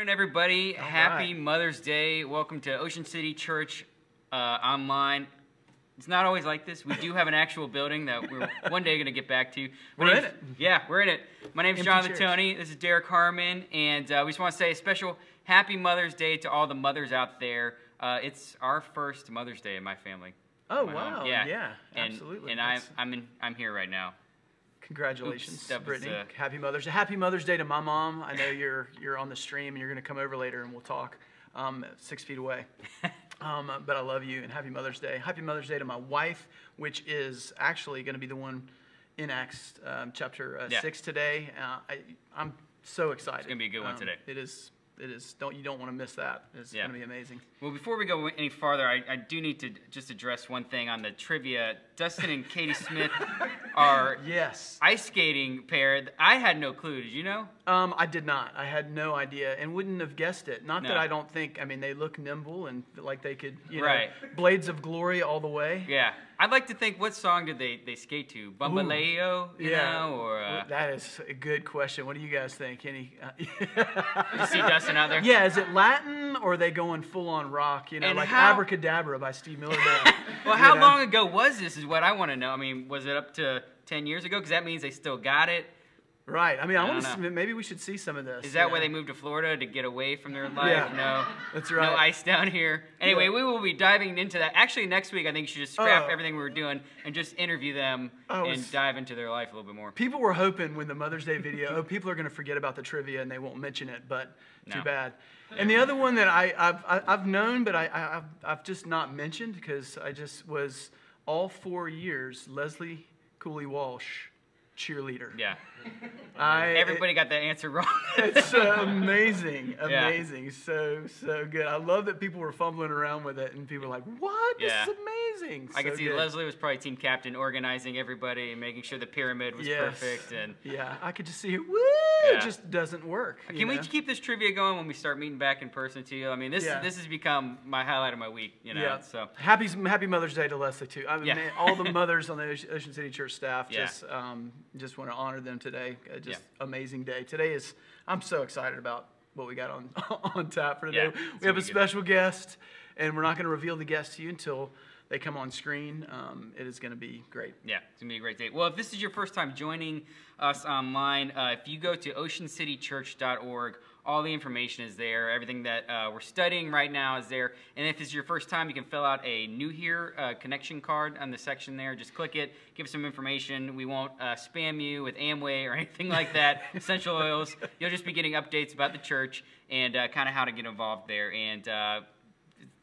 morning, everybody. All Happy right. Mother's Day. Welcome to Ocean City Church uh, online. It's not always like this. We do have an actual building that we're one day going to get back to. My We're in it. Yeah, we're in it. My name's Empty Jonathan chairs. Tony. This is Derek Harmon, and uh, we just want to say a special Happy Mother's Day to all the mothers out there. Uh, it's our first Mother's Day in my family. Oh My wow! Yeah, Yeah, And, absolutely. And I'm I'm in I'm here right now. Congratulations, Oops, that was, Brittany. uh, Happy Mother's Day. Happy Mother's Day to my mom. I know you're you're on the stream and you're going to come over later and we'll talk. Um, six feet away. Um, but I love you and happy Mother's Day. Happy Mother's Day to my wife, which is actually going to be the one in Acts um, chapter uh, Yeah. six today. Uh, I, I'm so excited. It's gonna be a good one today. It is. It is. Don't you don't want to miss that. It's Yeah. going to be amazing. Well, before we go any farther, I, I do need to just address one thing on the trivia. Dustin and Katie Smith are Yes. ice skating pair. I had no clue. Did you know? Um, I did not. I had no idea and wouldn't have guessed it. Not that I don't think. I mean, they look nimble and like they could, you Right. know, blades of glory all the way. Yeah. I'd like to think what song did they, they skate to? Bamboleo, you know, or uh, that is a good question. What do you guys think? Any? Uh, you see Dustin out there? yeah, is it Latin or are they going full on rock? You know, And like how- Abracadabra by Steve Miller Band. Well, how know? long ago was this? Is what I want to know. I mean, was it up to ten years ago? Because that means they still got it. Right. I mean, I, I want to. Maybe we should see some of this. Is that you why they moved to Florida to get away from their life? Yeah. No, That's no ice down here. Anyway, Yeah. we will be diving into that. Actually, next week I think you should just scrap Oh. everything we were doing and just interview them Oh, and dive into their life a little bit more. People were hoping when the Mother's Day video, oh, people are going to forget about the trivia and they won't mention it, but too bad. And the other one that I, I've, I- I've known, but I, I, I've, I've just not mentioned because I just was all four years Leslie Cooley Walsh cheerleader. Yeah, I, everybody got that answer wrong. it's uh, amazing, Yeah. amazing, so so good. I love that people were fumbling around with it, and people were like, "What? This is amazing!" I can see good. Leslie was probably team captain, organizing everybody and making sure the pyramid was Yes. perfect. And Yeah, I could just see it. Woo! Yeah. It just doesn't work. you can we know? keep this trivia going when we start meeting back in person too? I mean, this Yeah. this has become my highlight of my week. You know, Yeah. so Happy Happy Mother's Day to Leslie too. I mean, Yeah. all the mothers on the Ocean City Church staff Yeah. just um, just want to honor them today. Uh, just Yeah. amazing day. Today is I'm so excited about what we got on on tap for today. Yeah, we have a good. special guest, and we're not going to reveal the guest to you until they come on screen. Um, it is going to be great. Yeah, it's gonna be a great day. Well, if this is your first time joining us online, uh, if you go to oceancitychurch.org, all the information is there. Everything that uh, we're studying right now is there. And if it's your first time, you can fill out a new here uh, connection card on the section there. Just click it, give some information. We won't uh, spam you with Amway or anything like that. Essential oils. You'll just be getting updates about the church and uh, kind of how to get involved there. And uh,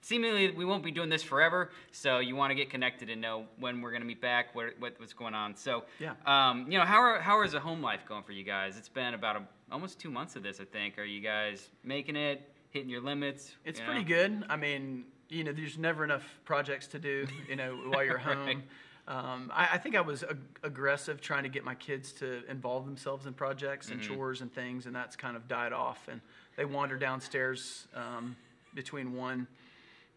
seemingly we won't be doing this forever so you want to get connected and know when we're going to meet back what, what what's going on so Yeah. um, you know how are, how is the home life going for you guys it's been about a, almost two months of this i think are you guys making it hitting your limits It's you pretty know? good. I mean, you know, there's never enough projects to do, you know, while you're home. Right. Um, I, I think I was ag- aggressive trying to get my kids to involve themselves in projects and Mhm. chores and things, and that's kind of died off. And they wander downstairs um, between one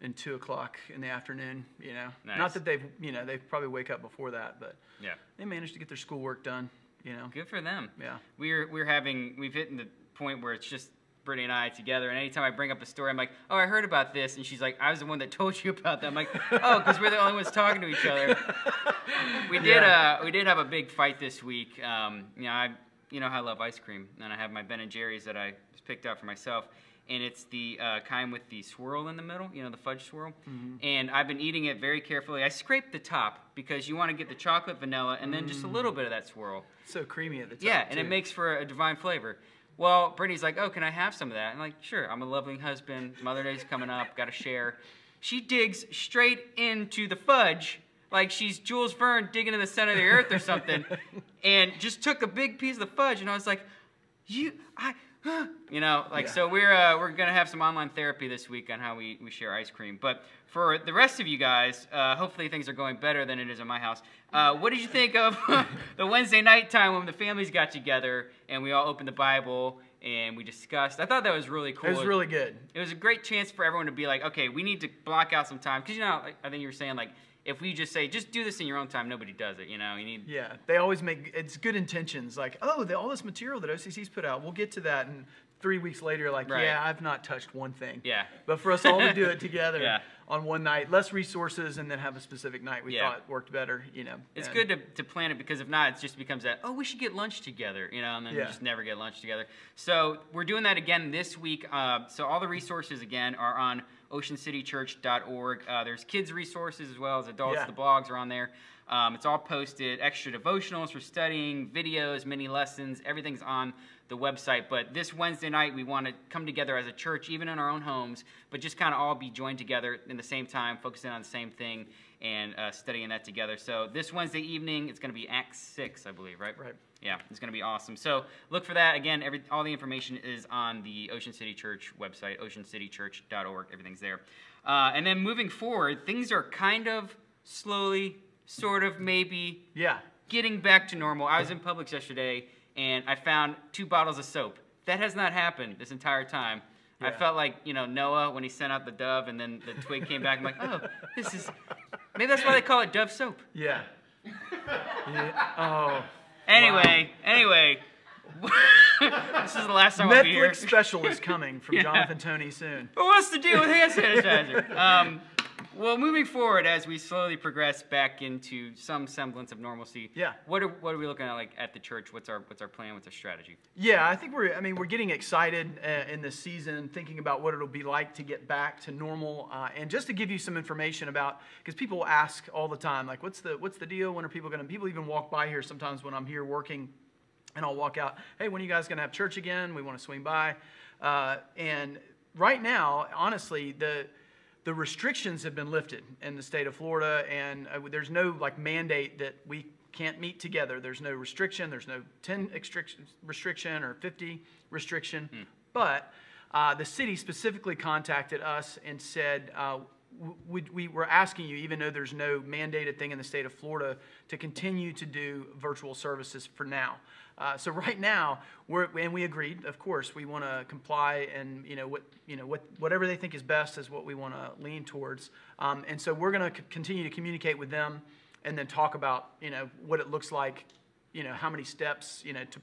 and two o'clock in the afternoon. You know, Nice. not that they've, you know, they probably wake up before that, but yeah they managed to get their schoolwork done. You know, good for them yeah. we're we're having we've hit the point where it's just Brittany and I together, and anytime I bring up a story, I'm like, "Oh, I heard about this," and she's like, "I was the one that told you about that." I'm like, "Oh, because we're the only ones talking to each other." We did Yeah. uh we did have a big fight this week. Um, you know, I you know I love ice cream, and I have my Ben and Jerry's that I just picked out for myself, and it's the uh, kind with the swirl in the middle, you know, the fudge swirl. Mm-hmm. And I've been eating it very carefully. I scrape the top because you want to get the chocolate, vanilla, and then just a little bit of that swirl. So creamy at the top. Yeah, and it makes for a divine flavor. Well, Brittany's like, "Oh, can I have some of that?" I'm like, "Sure." I'm a loving husband. Mother Day's coming up. Got to share. She digs straight into the fudge, like she's Jules Verne digging in the center of the earth or something, and just took a big piece of the fudge. And I was like, "You, I." You know, like Yeah. so we're uh, we're gonna have some online therapy this week on how we, we share ice cream. But for the rest of you guys, uh, hopefully things are going better than it is in my house. Uh, what did you think of the Wednesday night time when the families got together and we all opened the Bible and we discussed? I thought that was really cool. It was really good. It was a great chance for everyone to be like, okay, we need to block out some time because you know, like, I think you were saying like if we just say just do this in your own time, nobody does it. You know, you need Yeah, they always make it's good intentions. Like, oh, the, all this material that OCC's put out, we'll get to that, and three weeks later, like, Right. yeah, I've not touched one thing. Yeah. But for us all to do it together Yeah. on one night, less resources, and then have a specific night, we Yeah. thought worked better. You know, It's and- good to, to plan it because if not, it just becomes that, oh, we should get lunch together, you know, and then Yeah. we just never get lunch together. So we're doing that again this week. Uh, so all the resources, again, are on oceancitychurch.org. Uh, there's kids' resources as well as adults. Yeah. The blogs are on there. Um, it's all posted, extra devotionals for studying, videos, mini lessons, everything's on the website. But this Wednesday night, we want to come together as a church, even in our own homes, but just kind of all be joined together in the same time, focusing on the same thing and uh, studying that together. So this Wednesday evening, it's going to be Acts 6, I believe, right? Right. Yeah, it's going to be awesome. So look for that. Again, every, all the information is on the Ocean City Church website, oceancitychurch.org. Everything's there. Uh, and then moving forward, things are kind of slowly, sort of, maybe Yeah. getting back to normal. I was in Publix yesterday and I found two bottles of soap. That has not happened this entire time. I felt like, you know, Noah when he sent out the dove and then the twig came back. I'm like, oh, this is, maybe that's why they call it dove soap. Yeah. yeah. Oh. Anyway, anyway, this is the last time I'll be here. Netflix special is coming from Yeah. Jonathan Tony soon. But what's the deal with hand sanitizer? Um, well, moving forward, as we slowly progress back into some semblance of normalcy, Yeah. What are what are we looking at like at the church? What's our what's our plan? What's our strategy? Yeah, I think we're. I mean, we're getting excited uh, in this season, thinking about what it'll be like to get back to normal, uh, and just to give you some information about, because people ask all the time, like, what's the what's the deal? When are people going to? People even walk by here sometimes when I'm here working, and I'll walk out. Hey, when are you guys going to have church again? We want to swing by. Uh, and right now, honestly, the the restrictions have been lifted in the state of Florida, and uh, there's no like mandate that we can't meet together. There's no restriction. There's no 10 restriction, restriction or 50 restriction. But uh, the city specifically contacted us and said, uh, we, we were asking you, even though there's no mandated thing in the state of Florida, to continue to do virtual services for now. Uh, so right now, we're, and we agreed, of course, we want to comply and, you know, what, you know what, whatever they think is best is what we want to lean towards. Um, and so we're going to c- continue to communicate with them and then talk about, you know, what it looks like, you know, how many steps, you know, to,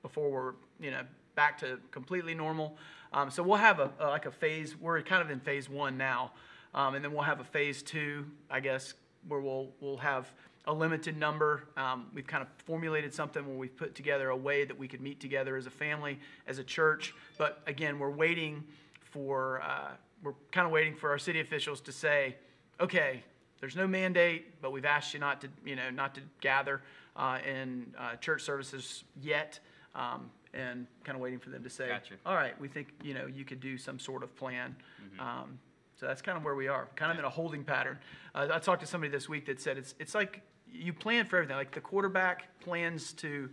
before we're, you know, back to completely normal. Um, so we'll have a, a like a phase. We're kind of in phase one now, um, and then we'll have a phase two, I guess, where we'll we'll have a limited number. Um, we've kind of formulated something where we've put together a way that we could meet together as a family, as a church. But again, we're waiting for uh, we're kind of waiting for our city officials to say, okay, there's no mandate, but we've asked you not to, you know, not to gather uh, in uh, church services yet, um, and kind of waiting for them to say, Gotcha. all right, we think you know you could do some sort of plan. Um, so that's kind of where we are, kind of in a holding pattern. Uh, I talked to somebody this week that said it's it's like you plan for everything. Like the quarterback plans to,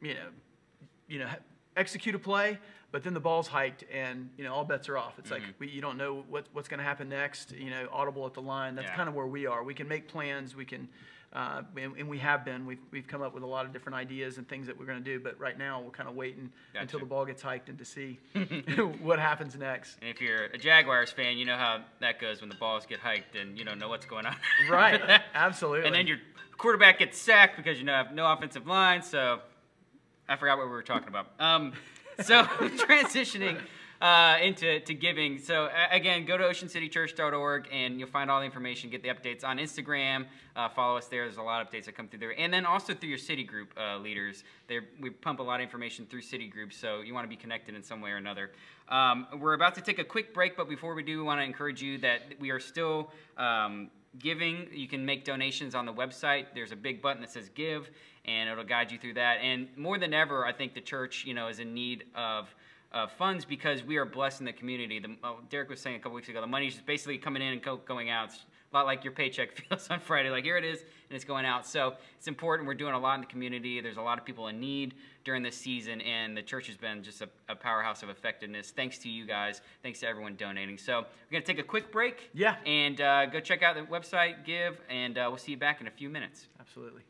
you know, you know, execute a play, but then the ball's hiked and you know all bets are off. It's like mm-hmm. we, you don't know what, what's going to happen next. You know, audible at the line. That's Yeah. kind of where we are. We can make plans. We can, uh, and, and we have been. We've we've come up with a lot of different ideas and things that we're going to do. But right now we're kind of waiting until the ball gets hiked and to see what happens next. And if you're a Jaguars fan, you know how that goes when the balls get hiked and you don't know what's going on. Right. Absolutely. and then your quarterback gets sacked because you know have no offensive line. So I forgot what we were talking about. Um, so transitioning uh, into to giving. So again, go to oceancitychurch.org and you'll find all the information. Get the updates on Instagram. Uh, follow us there. There's a lot of updates that come through there, and then also through your city group uh, leaders. They we pump a lot of information through city groups, so you want to be connected in some way or another. Um, we're about to take a quick break, but before we do, we want to encourage you that we are still. Um, giving you can make donations on the website there's a big button that says give and it'll guide you through that and more than ever i think the church you know is in need of uh, funds because we are blessing the community. The, oh, derek was saying a couple weeks ago the money's just basically coming in and go, going out. It's a lot like your paycheck feels on friday like here it is and it's going out. So it's important. We're doing a lot in the community. There's a lot of people in need during this season and the church has been just a, a powerhouse of effectiveness thanks to you guys. Thanks to everyone donating. So we're going to take a quick break. Yeah. and uh, go check out the website, give, and uh, we'll see you back in a few minutes. Absolutely.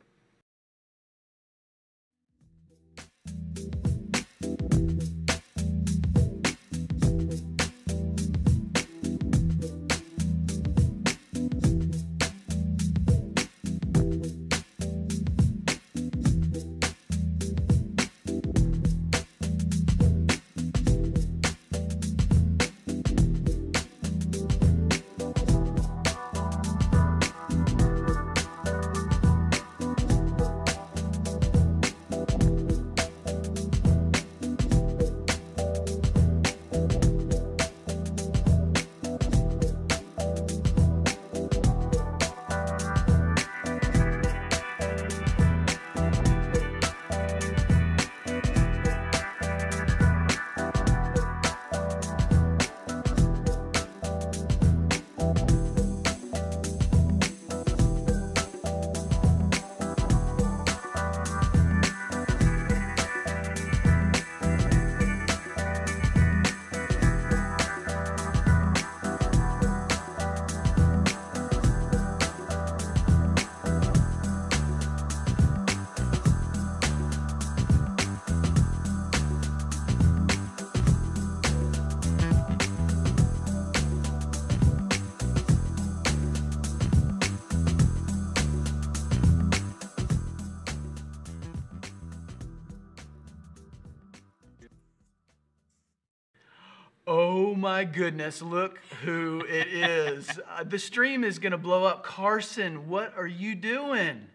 My goodness, look who it is. Uh, the stream is going to blow up. Carson, what are you doing?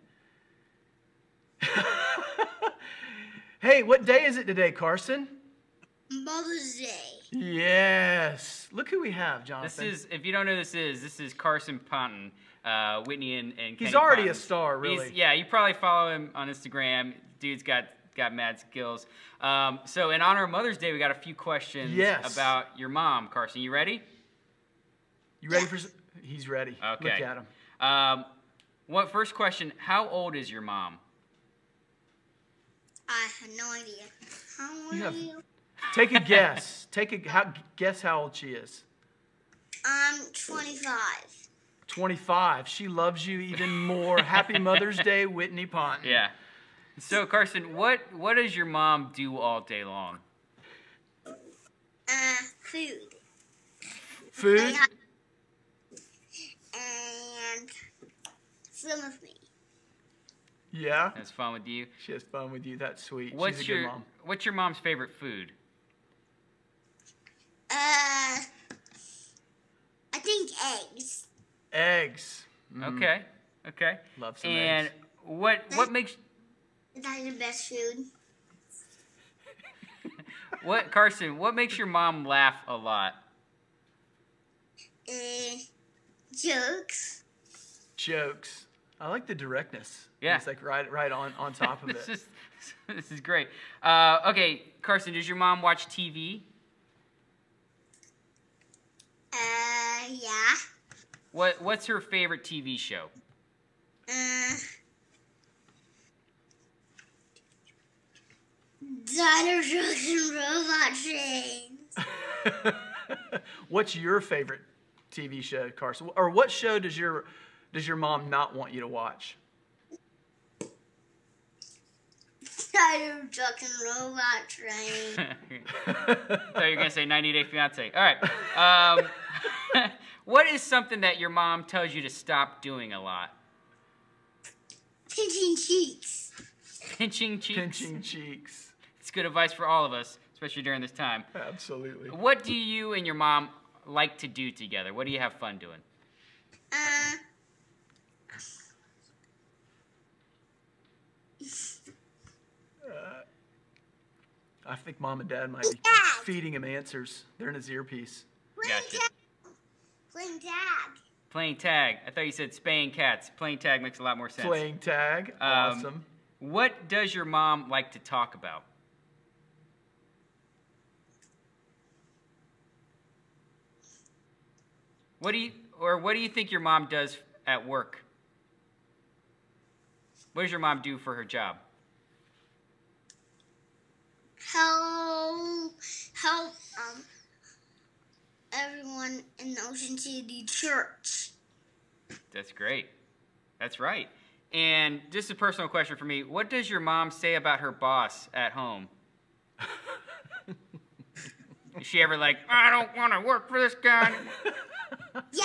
hey, what day is it today, Carson? Mother's Day. Yes. Look who we have, This Jonathan. is, if you don't know who this is, this is Carson Ponton, uh, Whitney and, and He's Kenny already a Ponton. star, He's- really. yeah, you probably follow him on Instagram. Dude's got got mad skills. Um, so in honor of Mother's Day, we got a few questions Yes. about your mom, Carson. You ready? you ready for? He's ready. Okay. Look at him. Um, what first question? How old is your mom? I have no idea. How old You are you? Take a guess. Take a how, guess how old she is. I'm 25. 25. She loves you even more. Happy Mother's Day, Whitney Ponton. Yeah. So Carson, what what does your mom do all day long? Uh, food. Food? And swim with me. Yeah. That's fun with you. She has fun with you. That's sweet. What's She's a good your mom. what's your mom's favorite food? Uh, I think eggs. Eggs. Mm, Okay. Okay. Love some and eggs. what what makes That's the best food. what Carson? What makes your mom laugh a lot? Uh, jokes. Jokes. I like the directness. Yeah. It's like right right on, on top of this it. is this is great. Uh, okay, Carson, does your mom watch TV? Uh, yeah. What what's her favorite TV show? Uh, Dinotrux and Robot Trains. What's your favorite TV show, Carson? Or what show does your does your mom not want you to watch? Dino Trucks and Robot Trains. so you're gonna say 90 Day Fiance. All right. Um, what is something that your mom tells you to stop doing a lot? Pinching cheeks. Pinching cheeks. Pinching cheeks. It's good advice for all of us, especially during this time. Absolutely. What do you and your mom like to do together? What do you have fun doing? Uh, I think mom and dad might be Dad. feeding him answers. They're in his earpiece. playing Gotcha. tag. Playing tag. Playing tag. I thought you said spaying cats. Playing tag makes a lot more sense. Playing tag. Um, awesome. What does your mom like to talk about? What do you or what do you think your mom does at work? What does your mom do for her job? Help, help, um, everyone in the Ocean City Church. That's great. That's right. And just a personal question for me: What does your mom say about her boss at home? Is she ever like, I don't want to work for this guy? Yeah.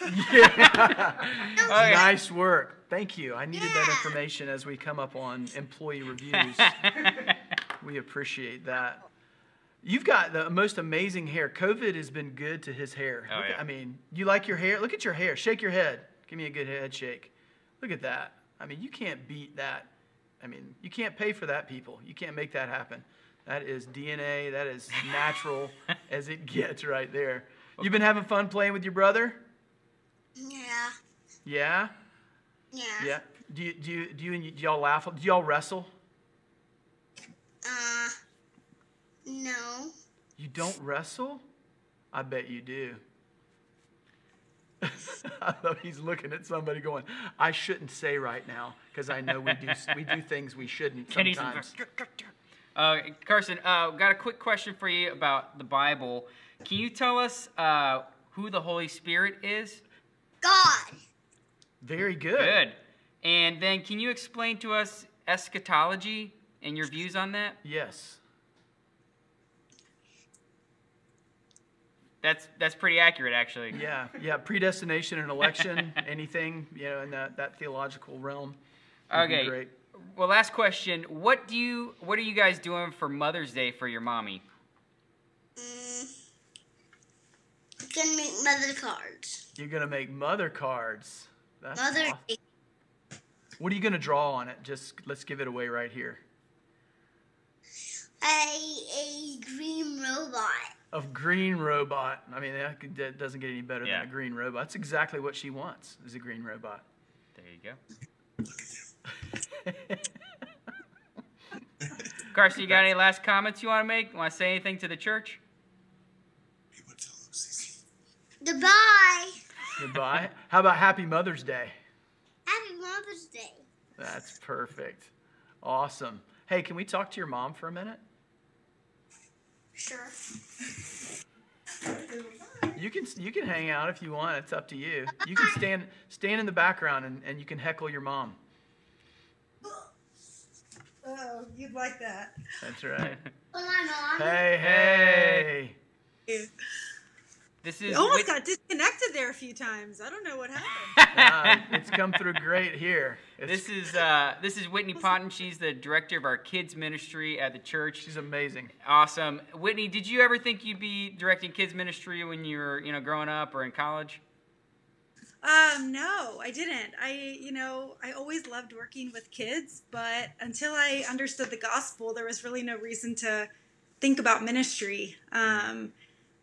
Yeah. Okay. Nice work. Thank you. I needed that information as we come up on employee reviews. we appreciate that. You've got the most amazing hair. COVID has been good to his hair. Oh, Look at- yeah. I mean, you like your hair? Look at your hair. Shake your head. Give me a good head shake. Look at that. I mean, you can't beat that. I mean, you can't pay for that, people. You can't make that happen. That is DNA. That is natural as it gets right there. You've been having fun playing with your brother? Yeah. Yeah? Yeah. Yeah. Do you do you do you and y'all laugh? Do y'all wrestle? Uh, no. You don't wrestle? I bet you do. I love he's looking at somebody going, I shouldn't say right now because I know we do we do things we shouldn't sometimes. uh, Carson, uh, got a quick question for you about the Bible. Can you tell us uh, who the Holy Spirit is? God. Very good. Good. And then can you explain to us eschatology and your views on that? Yes. That's that's pretty accurate, actually. Yeah. Yeah. Predestination and election, anything, you know, in that, that theological realm. would be Okay. Great. Well, last question. What do you what are you guys doing for Mother's Day for your mommy? Mm, mother cards. You're gonna make mother cards. That's Mother awesome. What are you gonna draw on it? Just let's give it away right here. a a green robot. Of green robot. I mean, that, that doesn't get any better Yeah. than a green robot. That's exactly what she wants. Is a green robot. There you go. Carson, you got any last comments you want to make? Want to say anything to the church? Goodbye. Goodbye. How about Happy Mother's Day? Happy Mother's Day. That's perfect. Awesome. Hey, can we talk to your mom for a minute? Sure. You can you can hang out if you want. It's up to you. You can stand stand in the background and, and you can heckle your mom. Oh, you'd like that. That's right. Hold on, Mom. Hey, hey. This We is almost Whit- got disconnected there a few times. I don't know what happened. Uh, it's come through great here. It's, this is uh, this is Whitney Ponton. She's the director of our kids ministry at the church. she's amazing. Awesome, Whitney. Did you ever think you'd be directing kids ministry when you were you know growing up or in college? Um, no, I didn't. I, you know, I always loved working with kids, but until I understood the gospel, there was really no reason to think about ministry. Um,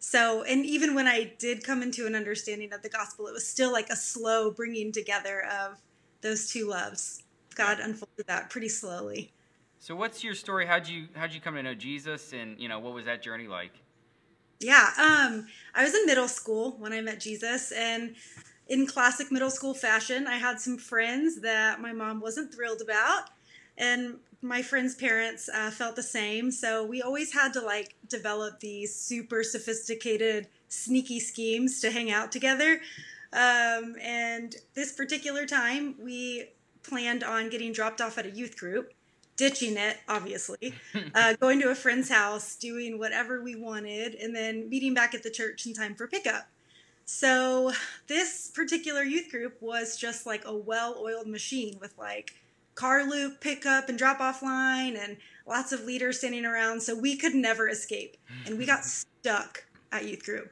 so, and even when I did come into an understanding of the gospel, it was still like a slow bringing together of those two loves. God unfolded that pretty slowly. So, what's your story? How'd you how'd you come to know Jesus, and you know what was that journey like? Yeah, um, I was in middle school when I met Jesus, and in classic middle school fashion, I had some friends that my mom wasn't thrilled about, and my friends' parents uh, felt the same. So we always had to like develop these super sophisticated, sneaky schemes to hang out together. Um, and this particular time, we planned on getting dropped off at a youth group, ditching it, obviously, uh, going to a friend's house, doing whatever we wanted, and then meeting back at the church in time for pickup. So this particular youth group was just like a well-oiled machine with like car loop pickup and drop off line and lots of leaders standing around so we could never escape. And we got stuck at youth group.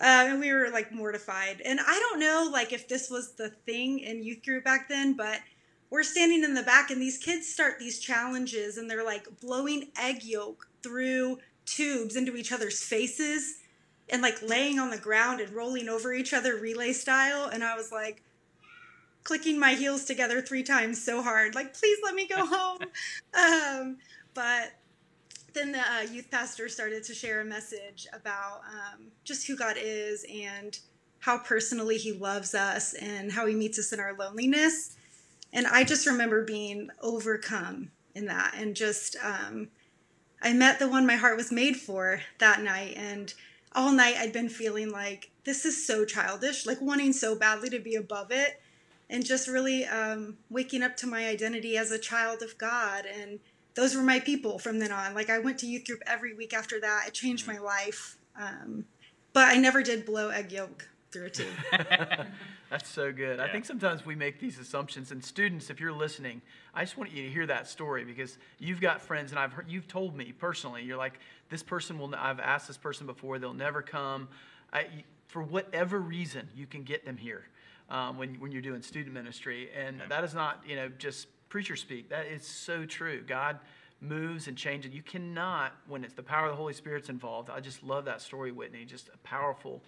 Uh, and we were like mortified. And i don't know like if this was the thing in youth group back then but we're standing in the back and these kids start these challenges and they're like blowing egg yolk through tubes into each other's faces and like laying on the ground and rolling over each other relay style. And i was like clicking my heels together three times so hard like please let me go home. Um, but then the uh, youth pastor started to share a message about um, just who god is and how personally he loves us and how he meets us in our loneliness. And i just remember being overcome in that and just um, i met the one my heart was made for that night. And all night i'd been feeling like this is so childish like wanting so badly to be above it and just really um, waking up to my identity as a child of God. And those were my people from then on. Like I went to youth group every week after that. It changed my life. Um, but I never did blow egg yolk through a tube. That's so good. I think sometimes we make these assumptions. And students, if you're listening, I just want you to hear that story because you've got friends, and I've heard you've told me personally. You're like, this person will. I've asked this person before; they'll never come. I, for whatever reason, you can get them here um, when when you're doing student ministry, and that is not you know just preacher speak. That is so true. God moves and changes. You cannot when it's the power of the Holy Spirit's involved. I just love that story, Whitney. Just a powerful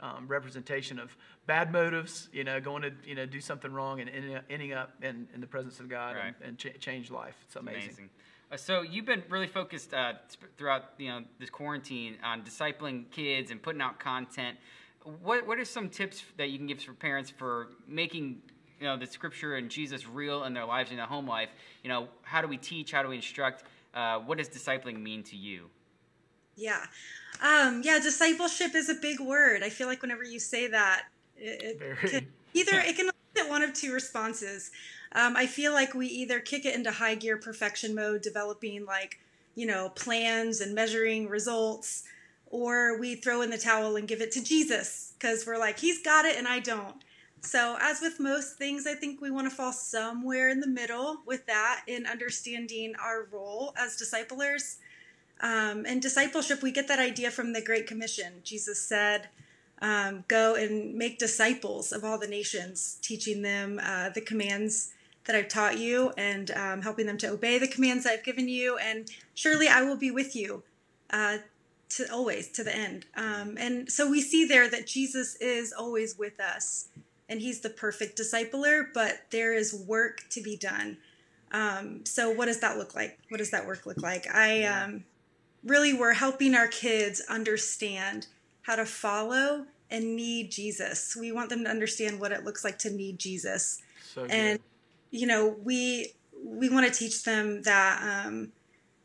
um, representation of bad motives, you know, going to you know do something wrong and ending up, ending up in, in the presence of God Right. and, and ch- change life. It's amazing. Amazing. Uh, so you've been really focused uh, throughout you know this quarantine on discipling kids and putting out content. What what are some tips that you can give for parents for making you know the scripture and Jesus real in their lives in their home life? You know, how do we teach? How do we instruct? Uh, what does discipling mean to you? yeah. Um, yeah, discipleship is a big word. I feel like whenever you say that, it, it can- either it can get one of two responses. Um, I feel like we either kick it into high gear perfection mode, developing like, you know, plans and measuring results, or we throw in the towel and give it to Jesus because we're like, he's got it and I don't. So, as with most things, I think we want to fall somewhere in the middle with that in understanding our role as disciplers. Um, and discipleship, we get that idea from the Great Commission. Jesus said, um, go and make disciples of all the nations, teaching them uh, the commands that I've taught you and um, helping them to obey the commands I've given you. And surely I will be with you uh, to always to the end. Um, and so we see there that Jesus is always with us, and He's the perfect discipler. But there is work to be done. Um, so what does that look like? What does that work look like? I um, really we're helping our kids understand how to follow and need Jesus. We want them to understand what it looks like to need Jesus. So and you know we we want to teach them that um,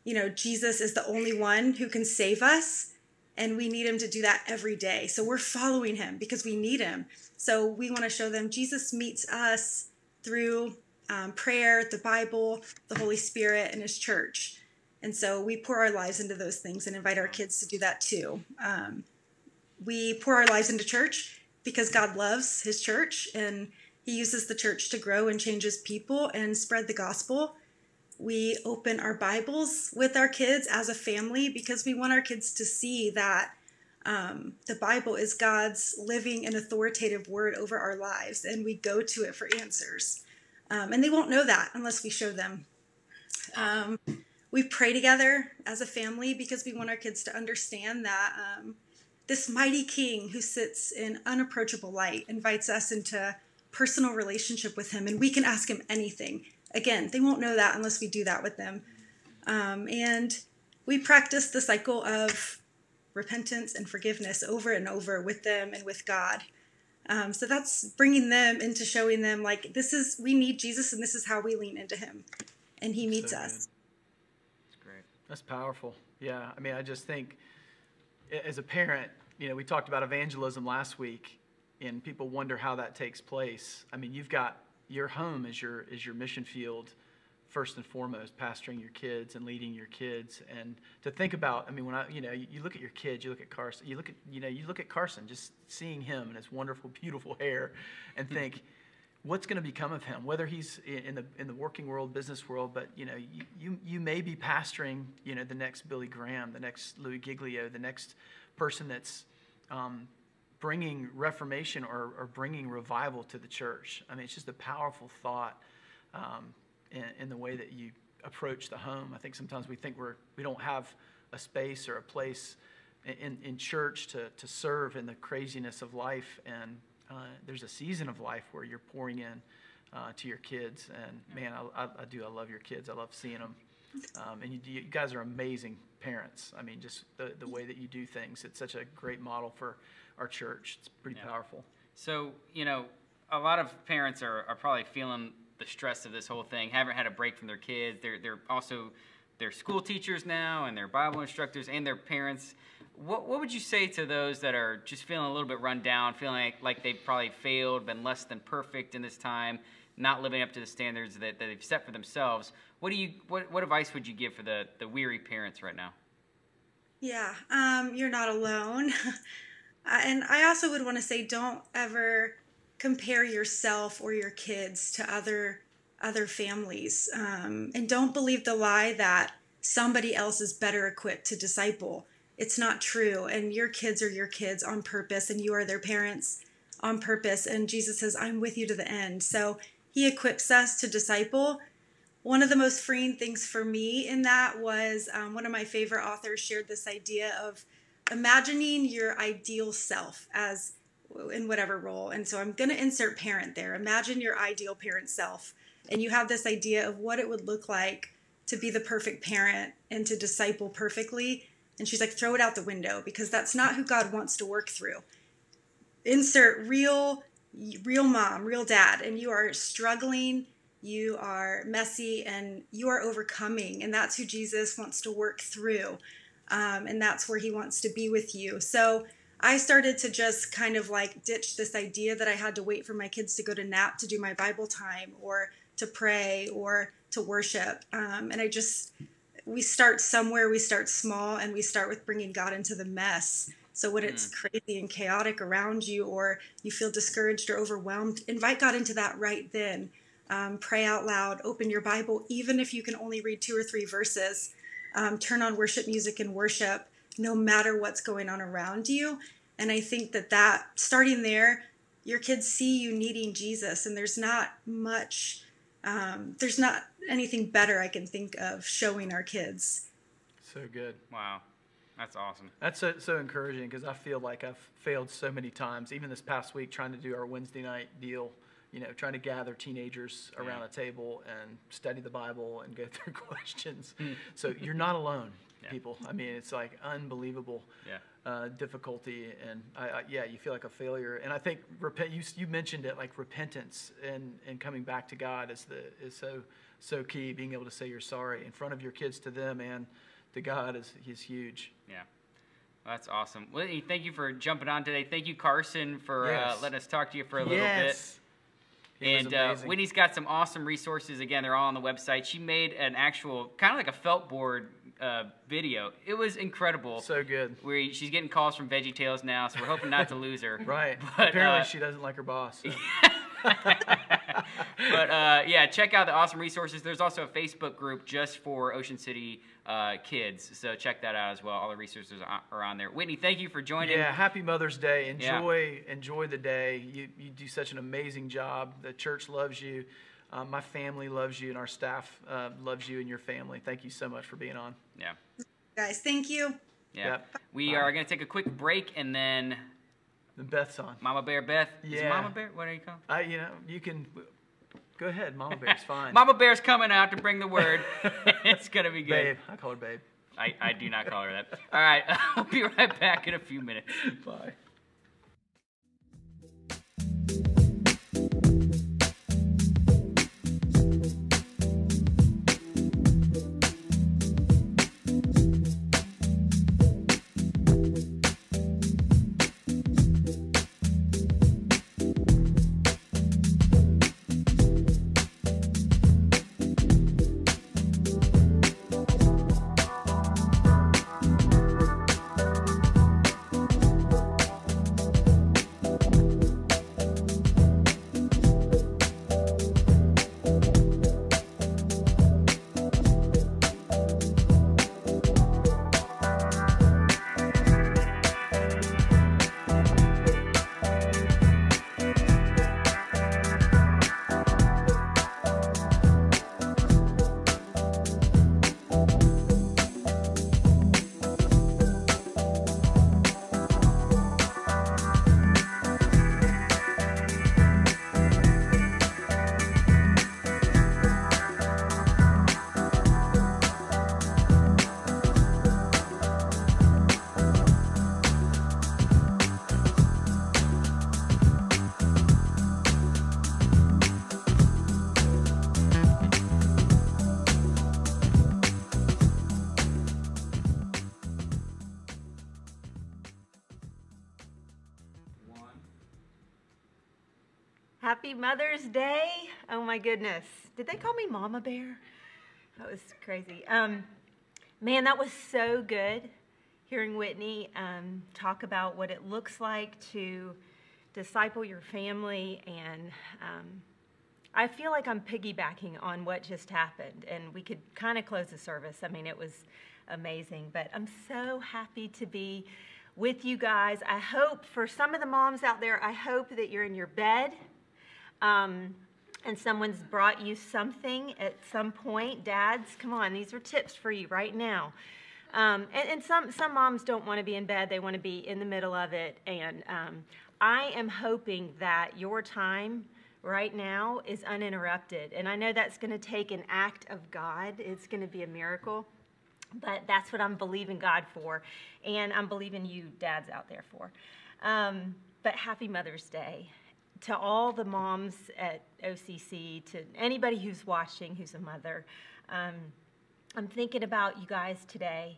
you know jesus is the only one who can save us and we need him to do that every day. So we're following him because we need him. So we want to show them jesus meets us through um, prayer the bible the holy spirit and his church. And so we pour our lives into those things and invite our kids to do that too. Um, we pour our lives into church because god loves his church and he uses the church to grow and change his people and spread the gospel. We open our Bibles with our kids as a family because we want our kids to see that um, the Bible is God's living and authoritative word over our lives, and we go to it for answers. Um, and they won't know that unless we show them. Um, we pray together as a family because we want our kids to understand that um, this mighty King who sits in unapproachable light invites us into personal relationship with him and we can ask him anything again they won't know that unless we do that with them um, and we practice the cycle of repentance and forgiveness over and over with them and with god um, so that's bringing them into showing them like this is we need jesus and this is how we lean into him and he meets So us That's great. That's powerful. Yeah. I mean, I just think as a parent, you know, we talked about evangelism last week and people wonder how that takes place. I mean, you've got your home is your is your mission field first and foremost, pastoring your kids and leading your kids. And to think about, I mean, when I, you know, you, you look at your kids, you look at Carson, you look at, you know, you look at Carson, just seeing him and his wonderful, beautiful hair and think, what's going to become of him? Whether he's in the in the working world business world but you know you, you you may be pastoring you know the next billy graham the next louis giglio the next person that's um, bringing reformation or, or bringing revival to the church. I mean it's just a powerful thought um, in, in the way that you approach the home. I think sometimes we think we're we don't have a space or a place in, in church to, to serve in the craziness of life. And uh, there's a season of life where you're pouring in uh, to your kids. And man I, I, I do i love your kids. I love seeing them um, and you, you guys are amazing parents i mean just the, the way that you do things it's such a great model for our church it's pretty Yeah. powerful So, you know, a lot of parents are, are probably feeling the stress of this whole thing, haven't had a break from their kids. They're, they're also they're school teachers now and they're Bible instructors and their parents. What, what would you say to those that are just feeling a little bit run down, feeling like, like they've probably failed, been less than perfect in this time, not living up to the standards that, that they've set for themselves? What do you what, what advice would you give for the, the weary parents right now? Yeah, um, you're not alone. And I also would want to say don't ever compare yourself or your kids to other other families, um, and don't believe the lie that somebody else is better equipped to disciple. It's not true, and your kids are your kids on purpose, and you are their parents on purpose. And Jesus says, "I'm with you to the end." So He equips us to disciple, one of the most freeing things for me in that was um, one of my favorite authors shared this idea of imagining your ideal self as in whatever role. And so I'm going to insert parent there. Imagine your ideal parent self. And you have this idea of what it would look like to be the perfect parent and to disciple perfectly. And she's like, throw it out the window because that's not who God wants to work through. Insert real, real mom, real dad, and you are struggling you are messy and you are overcoming and that's who jesus wants to work through um, and that's where he wants to be with you. So i started to just kind of like ditch this idea that i had to wait for my kids to go to nap to do my bible time or to pray or to worship um, and i just we start somewhere we start small and we start with bringing god into the mess so when it's crazy and chaotic around you or you feel discouraged or overwhelmed invite god into that right then um, pray out loud, open your Bible, even if you can only read two or three verses. Um, turn on worship music and worship no matter what's going on around you. And I think that that starting there, your kids see you needing Jesus, and there's not much, um, there's not anything better I can think of showing our kids. So good. Wow. That's awesome. That's so, so encouraging because I feel like I've failed so many times, even this past week, trying to do our Wednesday night deal. You know, trying to gather teenagers around a table and study the Bible and go through questions. so you're not alone, Yeah. people. I mean, it's like unbelievable Yeah. uh, difficulty, and I, I, yeah, you feel like a failure. And I think repent. You, you mentioned it, like repentance and and coming back to God is the is so so key. Being able to say you're sorry in front of your kids to them and to God is is huge. Yeah. That's awesome. Whitney, thank you for jumping on today. Thank you, Carson, for uh, letting us talk to you for a little bit. yes. He was And uh, Whitney's got some awesome resources. Again, they're all on the website. She made an actual, kind of like a felt board uh, video. It was incredible. so good. Where she's getting calls from Veggie Tales now, so we're hoping not to lose her. Right. But, Apparently, uh, she doesn't like her boss. so. but uh, yeah, check out the awesome resources. There's also a Facebook group just for Ocean City uh, kids, so check that out as well. All the resources are- are on there. Whitney, thank you for joining. Yeah, happy Mother's Day. Yeah. Enjoy enjoy the day. You you do such an amazing job. The church loves you. Um, my family loves you, and our staff uh, loves you and your family. Thank you so much for being on. Yeah, Guys, thank you. yeah. Yep. We Bye. are going to take a quick break, and then The Beth's on. Mama Bear Beth. Is Yeah. Mama Bear? What are you called? I you know you can go ahead. Mama Bear's fine. Mama Bear's coming out to bring the word. it's going to be good. Babe, I call her Babe. I, I do not call her that. All right, I'll be right back in a few minutes. Bye. Mother's Day. Oh my goodness. Did they call me Mama Bear? That was crazy. Um, man, that was so good hearing Whitney um, talk about what it looks like to disciple your family. And um, I feel like I'm piggybacking on what just happened. And we could kind of close the service. I mean, it was amazing. But I'm so happy to be with you guys. I hope for some of the moms out there, I hope that you're in your bed um, and someone's brought you something at some point. Dads, come on, these are tips for you right now. Um, and, and some some moms don't want to be in bed; they want to be in the middle of it. And um, I am hoping that your time right now is uninterrupted. And I know that's going to take an act of God. It's going to be a miracle. But that's what I'm believing God for, and I'm believing you dads out there for. Um, but happy Mother's Day to all the moms at OCC, to anybody who's watching who's a mother. Um, I'm thinking about you guys today,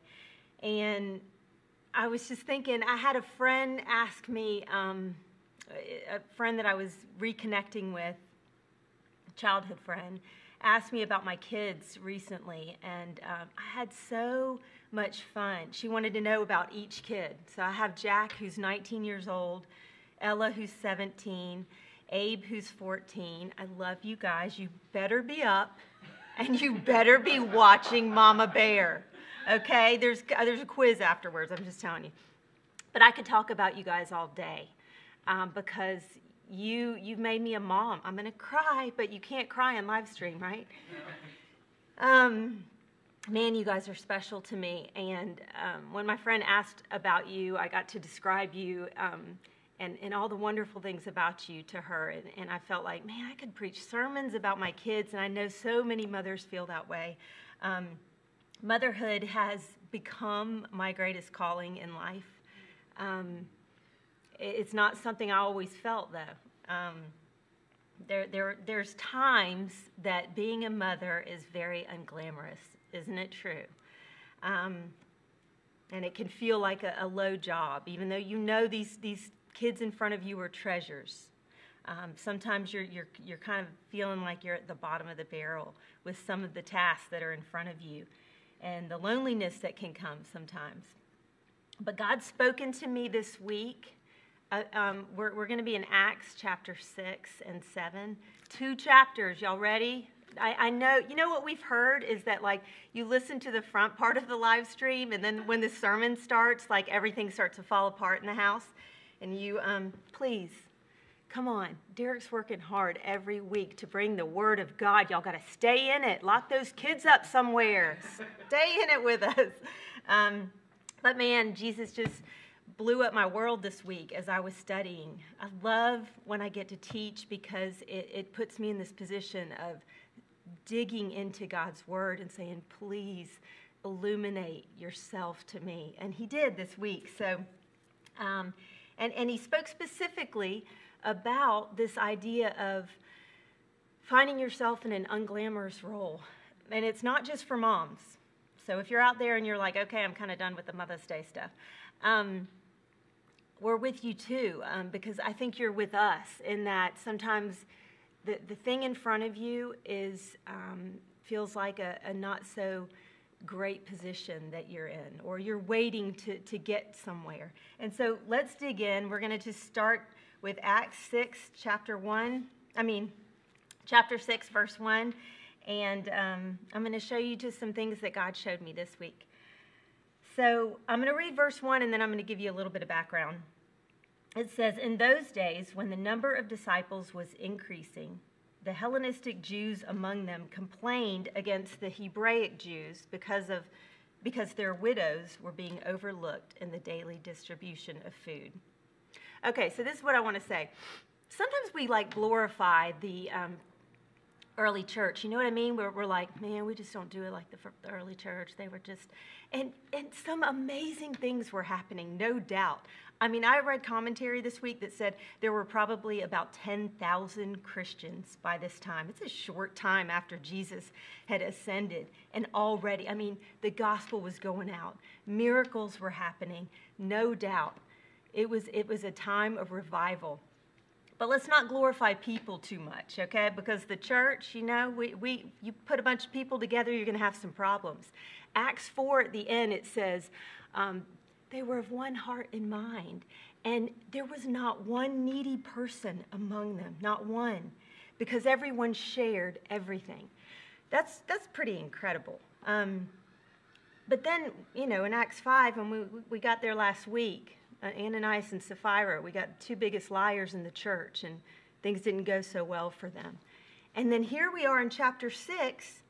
and I was just thinking. I had a friend ask me, um, a friend that I was reconnecting with, childhood friend, asked me about my kids recently, and um, I had so much fun. She wanted to know about each kid. So I have Jack, who's 19 years old, Ella, who's 17, Abe, who's 14. I love you guys. You better be up, and you better be watching Mama Bear. Okay? There's there's a quiz afterwards. I'm just telling you. But I could talk about you guys all day um, because you you've made me a mom. I'm gonna cry, but you can't cry on live stream, right? Um, man, you guys are special to me. And um, when my friend asked about you, I got to describe you um, and, and all the wonderful things about you to her. And, and I felt like, man, I could preach sermons about my kids. And I know so many mothers feel that way. Um, motherhood has become my greatest calling in life. Um, it's not something I always felt, though. Um, there, there, there's times that being a mother is very unglamorous, isn't it true? Um, and it can feel like a, a, low job, even though you know these, these kids in front of you are treasures. Um, sometimes you're, you're, you're kind of feeling like you're at the bottom of the barrel with some of the tasks that are in front of you and the loneliness that can come sometimes. But God's spoken to me this week uh, um, we're we're going to be in Acts chapter 6 and 7. Two chapters. Y'all ready? I, I, know, you know what we've heard is that, like, you listen to the front part of the live stream, and then when the sermon starts, like, everything starts to fall apart in the house. And you, um, please, come on. Derek's working hard every week to bring the Word of God. Y'all got to stay in it. Lock those kids up somewhere. stay in it with us. Um, but man, Jesus just blew up my world this week as I was studying. I love when I get to teach because it, it puts me in this position of digging into God's word and saying, please illuminate yourself to me. And he did this week. So, um, and, and he spoke specifically about this idea of finding yourself in an unglamorous role. And it's not just for moms. So if you're out there and you're like, okay, I'm kind of done with the Mother's Day stuff. Um, we're with you too, um, because I think you're with us in that sometimes the, the thing in front of you is um, feels like a, a, not so great position that you're in, or you're waiting to, to get somewhere. And so let's dig in. We're going to just start with Acts 6, chapter 1. I mean, chapter 6, verse 1. And um, I'm going to show you just some things that God showed me this week. So I'm going to read verse 1 and then I'm going to give you a little bit of background it says, In those days, when the number of disciples was increasing, the Hellenistic Jews among them complained against the Hebraic Jews because of because their widows were being overlooked in the daily distribution of food. Okay, so this is what I want to say. Sometimes we like glorify the um, early church. You know what I mean? We're, we're like, man, we just don't do it like the, the early church. They were just, and and some amazing things were happening, no doubt. I mean, I read commentary this week that said there were probably about 10,000 Christians by this time. It's a short time after Jesus had ascended. And already, I mean, the gospel was going out, miracles were happening, no doubt. It was, it was a time of revival. But let's not glorify people too much, okay? Because the church, you know, we, we, you put a bunch of people together, you're going to have some problems. Acts 4 at the end, it says, um, they were of one heart and mind. And there was not one needy person among them, not one, because everyone shared everything. That's, that's pretty incredible. Um, but then, you know, in Acts 5, when we, we got there last week, uh, Ananias and Sapphira, we got the two biggest liars in the church, and things didn't go so well for them. And then here we are in chapter 6,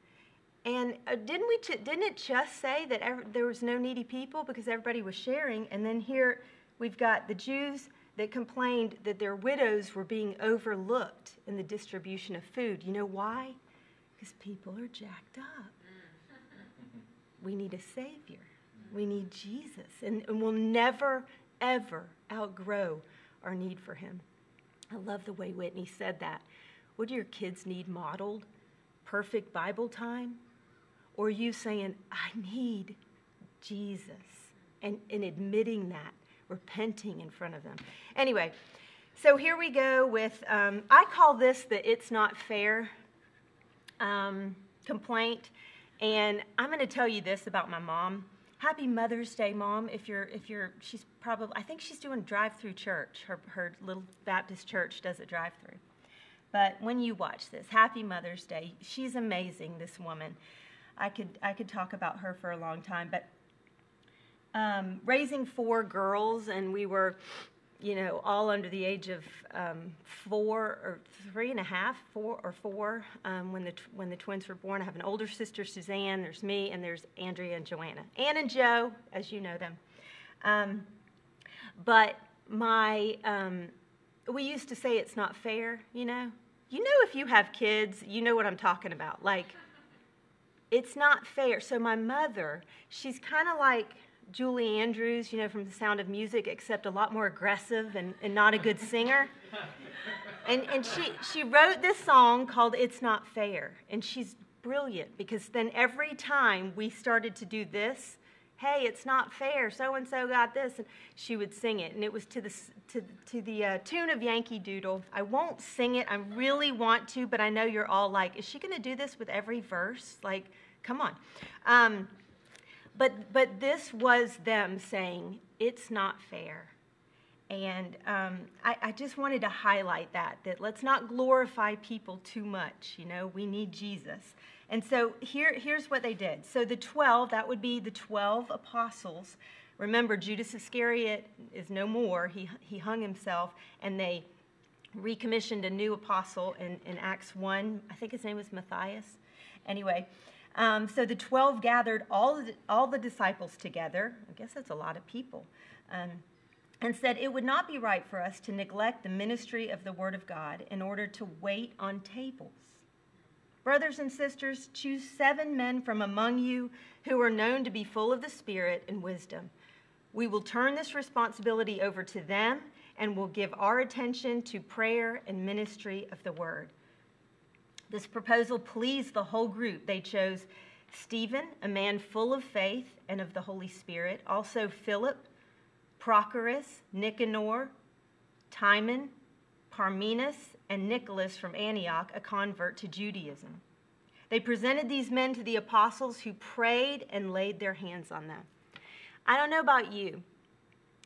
and uh, didn't we? didn't it just say that there was no needy people because everybody was sharing? And then here we've got the Jews that complained that their widows were being overlooked in the distribution of food. You know why? Because people are jacked up. We need a Savior. We need Jesus. And, and we'll never, ever outgrow our need for Him. I love the way Whitney said that. What do your kids need modeled? Perfect Bible time? Or you saying, I need Jesus, and, and admitting that, repenting in front of them. Anyway, so here we go with, um, I call this the it's not fair um, complaint. And I'm going to tell you this about my mom. Happy Mother's Day, Mom. If you're, if you're, she's probably, I think she's doing drive-through church. Her, her little Baptist church does a drive-through. But when you watch this, Happy Mother's Day. She's amazing, this woman. I could I could talk about her for a long time, but um, raising four girls, and we were, you know, all under the age of um, four or three and a half, four or four um, when the when the twins were born. I have an older sister, Suzanne. There's me, and there's Andrea and Joanna, Ann and Joe, as you know them. Um, but my, um, we used to say it's not fair, you know. You know, if you have kids, you know what I'm talking about. Like, it's not fair. So my mother, she's kind of like Julie Andrews, you know, from The Sound of Music, except a lot more aggressive and, and not a good singer. And, and she, she wrote this song called It's Not Fair. And she's brilliant because then every time we started to do this, hey, it's not fair, so and so got this, and she would sing it. And it was to the, to, to the uh, tune of Yankee Doodle. I won't sing it, I really want to, but I know you're all like, is she going to do this with every verse? Like, come on. Um, but, but this was them saying, it's not fair. And um, I, I, just wanted to highlight that, that let's not glorify people too much. You know, we need Jesus. And so here, here's what they did. So the 12, that would be the 12 apostles. Remember, Judas Iscariot is no more. He, he hung himself, and they recommissioned a new apostle in, in Acts 1. I think his name was Matthias. Anyway, um, so the 12 gathered all the, all the disciples together. I guess that's a lot of people. Um, and said, It would not be right for us to neglect the ministry of the Word of God in order to wait on tables. Brothers and sisters, choose seven men from among you who are known to be full of the Spirit and wisdom. We will turn this responsibility over to them and will give our attention to prayer and ministry of the Word. This proposal pleased the whole group. They chose Stephen, a man full of faith and of the Holy Spirit, also Philip Prochorus, Nicanor, Timon, Parmenas, and Nicholas from Antioch, a convert to Judaism. They presented these men to the apostles who prayed and laid their hands on them. I don't know about you,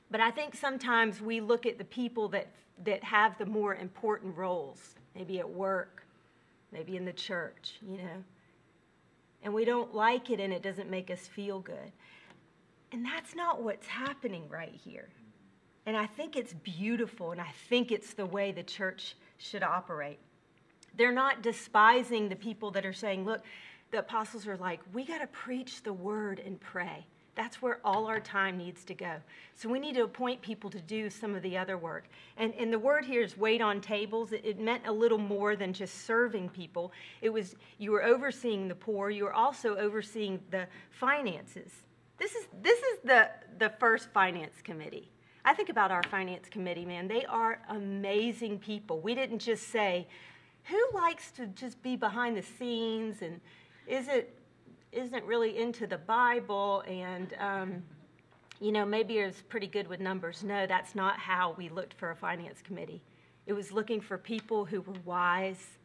but I think sometimes we look at the people that, that have the more important roles, maybe at work, maybe in the church, you know, and we don't like it and it doesn't make us feel good. And that's not what's happening right here. And I think it's beautiful, and I think it's the way the church should operate. They're not despising the people that are saying, look, the apostles are like, we got to preach the word and pray. That's where all our time needs to go. So we need to appoint people to do some of the other work. And, and the word here is wait on tables. It, it meant a little more than just serving people. It was you were overseeing the poor, you were also overseeing the finances. This is, this is the, the first finance committee. I think about our finance committee, man. They are amazing people. We didn't just say, who likes to just be behind the scenes and is it isn't really into the Bible and um, you know maybe is pretty good with numbers. No, that's not how we looked for a finance committee. It was looking for people who were wise,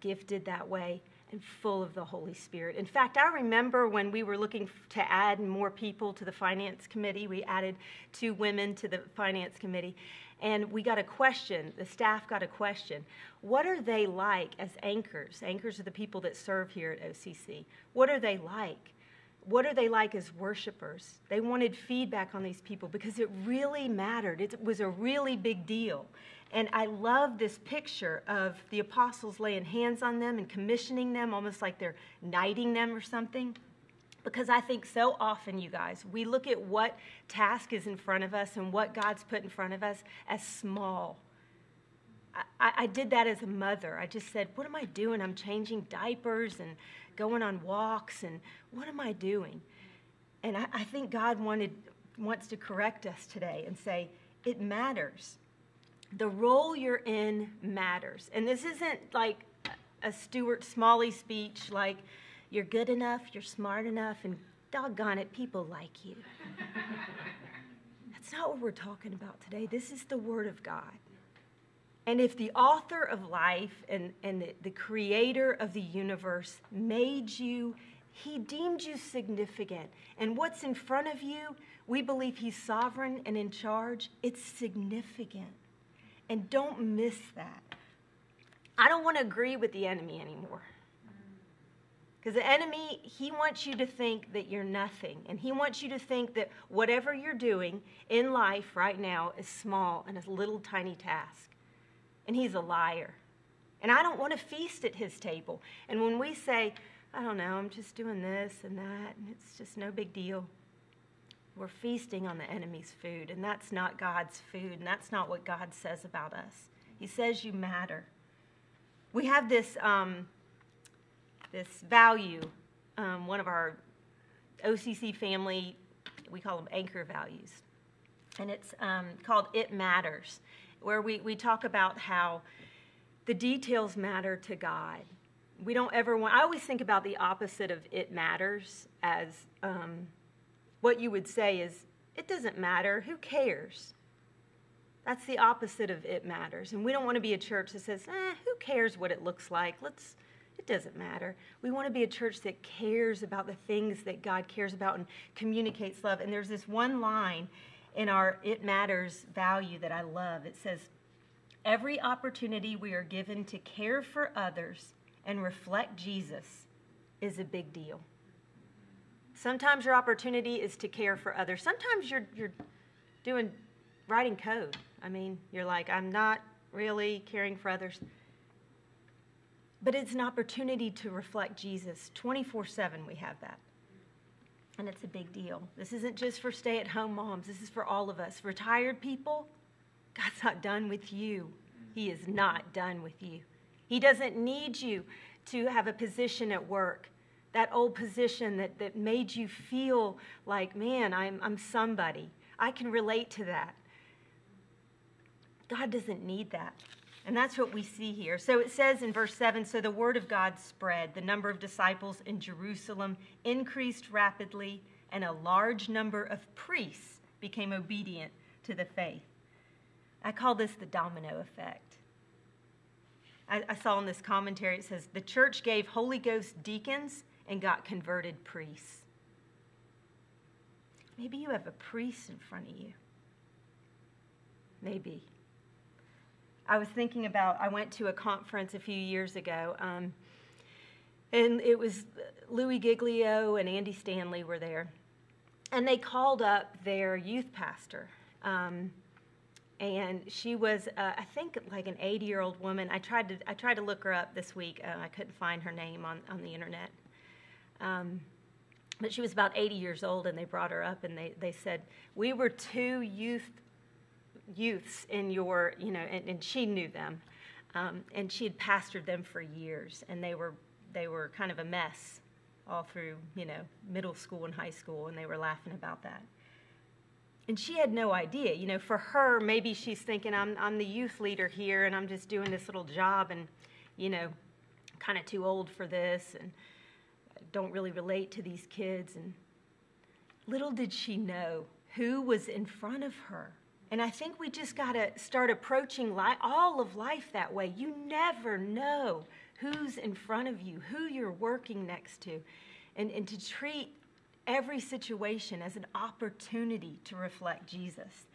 gifted that way, and full of the Holy Spirit. In fact, I remember when we were looking to add more people to the finance committee, we added two women to the finance committee, and we got a question. The staff got a question. What are they like as anchors? Anchors are the people that serve here at OCC. What are they like? What are they like as worshipers? They wanted feedback on these people because it really mattered. It was a really big deal. And I love this picture of the apostles laying hands on them and commissioning them, almost like they're knighting them or something. Because I think so often, you guys, we look at what task is in front of us and what God's put in front of us as small. I, I did that as a mother. I just said, What am I doing? I'm changing diapers and going on walks, and what am I doing? And I, I think God wanted, wants to correct us today and say, It matters the role you're in matters. And this isn't like a Stuart Smalley speech, like you're good enough, you're smart enough, and doggone it, people like you. That's not what we're talking about today. This is the Word of God. And if the author of life and, and the, the creator of the universe made you, he deemed you significant. And what's in front of you, we believe he's sovereign and in charge, it's significant. And don't miss that. I don't want to agree with the enemy anymore. Because the enemy, he wants you to think that you're nothing. And he wants you to think that whatever you're doing in life right now is small and a little tiny task. And he's a liar. And I don't want to feast at his table. And when we say, I don't know, I'm just doing this and that, and it's just no big deal, we're feasting on the enemy's food. And that's not God's food. And that's not what God says about us. He says you matter. We have this. Um, this value, um, one of our OCC family, we call them anchor values. And it's um, called It Matters, where we, we talk about how the details matter to God. We don't ever want, I always think about the opposite of it matters as um, what you would say is, it doesn't matter, who cares? That's the opposite of it matters. And we don't want to be a church that says, eh, who cares what it looks like? Let's, it doesn't matter. We want to be a church that cares about the things that God cares about and communicates love. And there's this one line in our It Matters value that I love. It says, Every opportunity we are given to care for others and reflect Jesus is a big deal. Sometimes your opportunity is to care for others. Sometimes you're, you're doing writing code. I mean, you're like, I'm not really caring for others. But it's an opportunity to reflect Jesus. 24 7, we have that. And it's a big deal. This isn't just for stay at home moms, this is for all of us. Retired people, God's not done with you. He is not done with you. He doesn't need you to have a position at work, that old position that, that made you feel like, man, I'm, I'm somebody. I can relate to that. God doesn't need that. And that's what we see here. So it says in verse 7 So the word of God spread. The number of disciples in Jerusalem increased rapidly, and a large number of priests became obedient to the faith. I call this the domino effect. I, I saw in this commentary it says the church gave Holy Ghost deacons and got converted priests. Maybe you have a priest in front of you. Maybe. I was thinking about, I went to a conference a few years ago, um, and it was Louis Giglio and Andy Stanley were there. And they called up their youth pastor. Um, and she was, uh, I think, like an 80 year old woman. I tried to, I tried to look her up this week. Uh, I couldn't find her name on, on the internet. Um, but she was about 80 years old, and they brought her up and they, they said, We were two youth youths in your, you know, and, and she knew them. Um, and she had pastored them for years, and they were, they were kind of a mess all through, you know, middle school and high school, and they were laughing about that. And she had no idea, you know, for her, maybe she's thinking, I'm, I'm the youth leader here, and I'm just doing this little job, and, you know, kind of too old for this, and don't really relate to these kids. And little did she know who was in front of her and I think we just got to start approaching life, all of life that way. You never know who's in front of you, who you're working next to, and, and to treat every situation as an opportunity to reflect Jesus.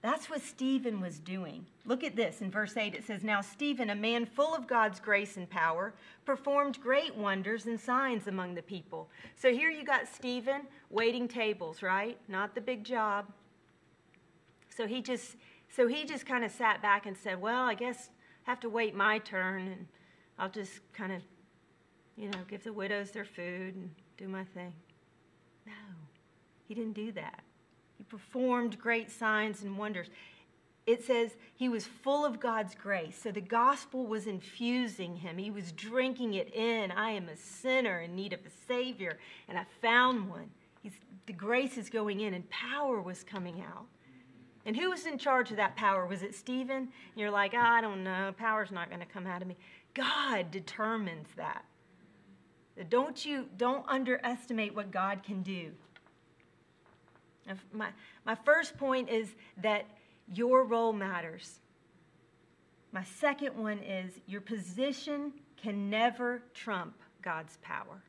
That's what Stephen was doing. Look at this in verse 8. It says, Now Stephen, a man full of God's grace and power, performed great wonders and signs among the people. So here you got Stephen waiting tables, right? Not the big job, so he just so he just kind of sat back and said, "Well, I guess I have to wait my turn, and I'll just kind of, you know, give the widows their food and do my thing." No, he didn't do that. He performed great signs and wonders. It says he was full of God's grace. So the gospel was infusing him. He was drinking it in. I am a sinner in need of a Savior, and I found one. He's, the grace is going in, and power was coming out. And who was in charge of that power? Was it Stephen? You're like, oh, I don't know. Power's not going to come out of me. God determines that. Don't you don't underestimate what God can do. My, my first point is that your role matters. My second one is your position can never trump God's power.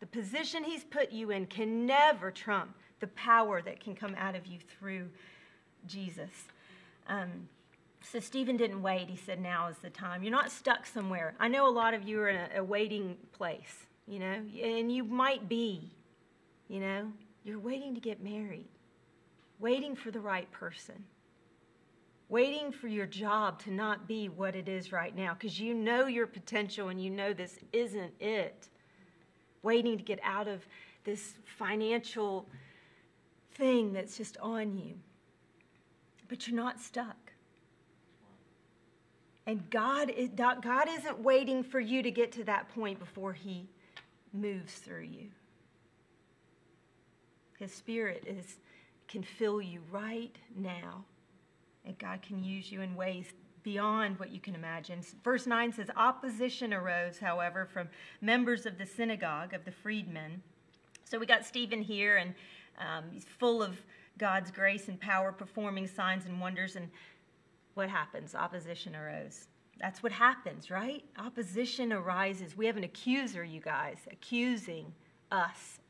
The position He's put you in can never trump the power that can come out of you through Jesus. Um, So Stephen didn't wait. He said, Now is the time. You're not stuck somewhere. I know a lot of you are in a, a waiting place, you know, and you might be, you know, you're waiting to get married, waiting for the right person, waiting for your job to not be what it is right now because you know your potential and you know this isn't it. Waiting to get out of this financial thing that's just on you. But you're not stuck. And God, is, God isn't waiting for you to get to that point before He moves through you. His Spirit is, can fill you right now. And God can use you in ways beyond what you can imagine. Verse 9 says Opposition arose, however, from members of the synagogue of the freedmen. So we got Stephen here, and um, he's full of God's grace and power, performing signs and wonders. And what happens? Opposition arose. That's what happens, right? Opposition arises. We have an accuser, you guys, accusing us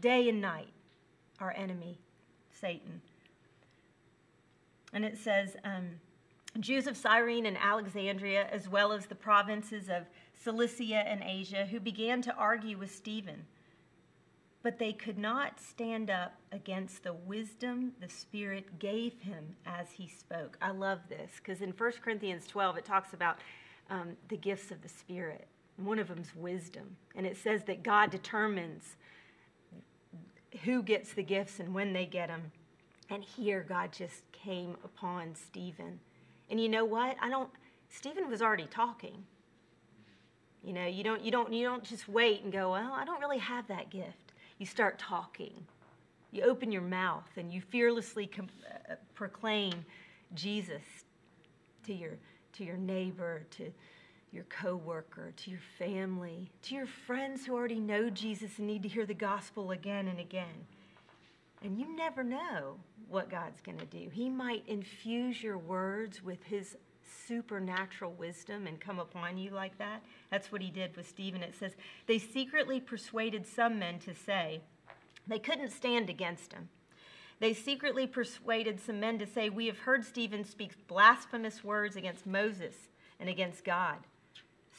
day and night, our enemy, Satan. And it says, um, Jews of Cyrene and Alexandria, as well as the provinces of Cilicia and Asia, who began to argue with Stephen but they could not stand up against the wisdom the Spirit gave him as he spoke. I love this because in 1 Corinthians 12 it talks about um, the gifts of the Spirit. One of them is wisdom. And it says that God determines who gets the gifts and when they get them. And here God just came upon Stephen. And you know what? I don't Stephen was already talking. You know, you don't you don't you don't just wait and go, "Well, I don't really have that gift." You start talking. You open your mouth and you fearlessly com- uh, proclaim Jesus to your, to your neighbor, to your coworker, to your family, to your friends who already know Jesus and need to hear the gospel again and again. And you never know what God's going to do. He might infuse your words with his supernatural wisdom and come upon you like that. That's what he did with Stephen. It says, They secretly persuaded some men to say, they couldn't stand against him. They secretly persuaded some men to say, We have heard Stephen speak blasphemous words against Moses and against God.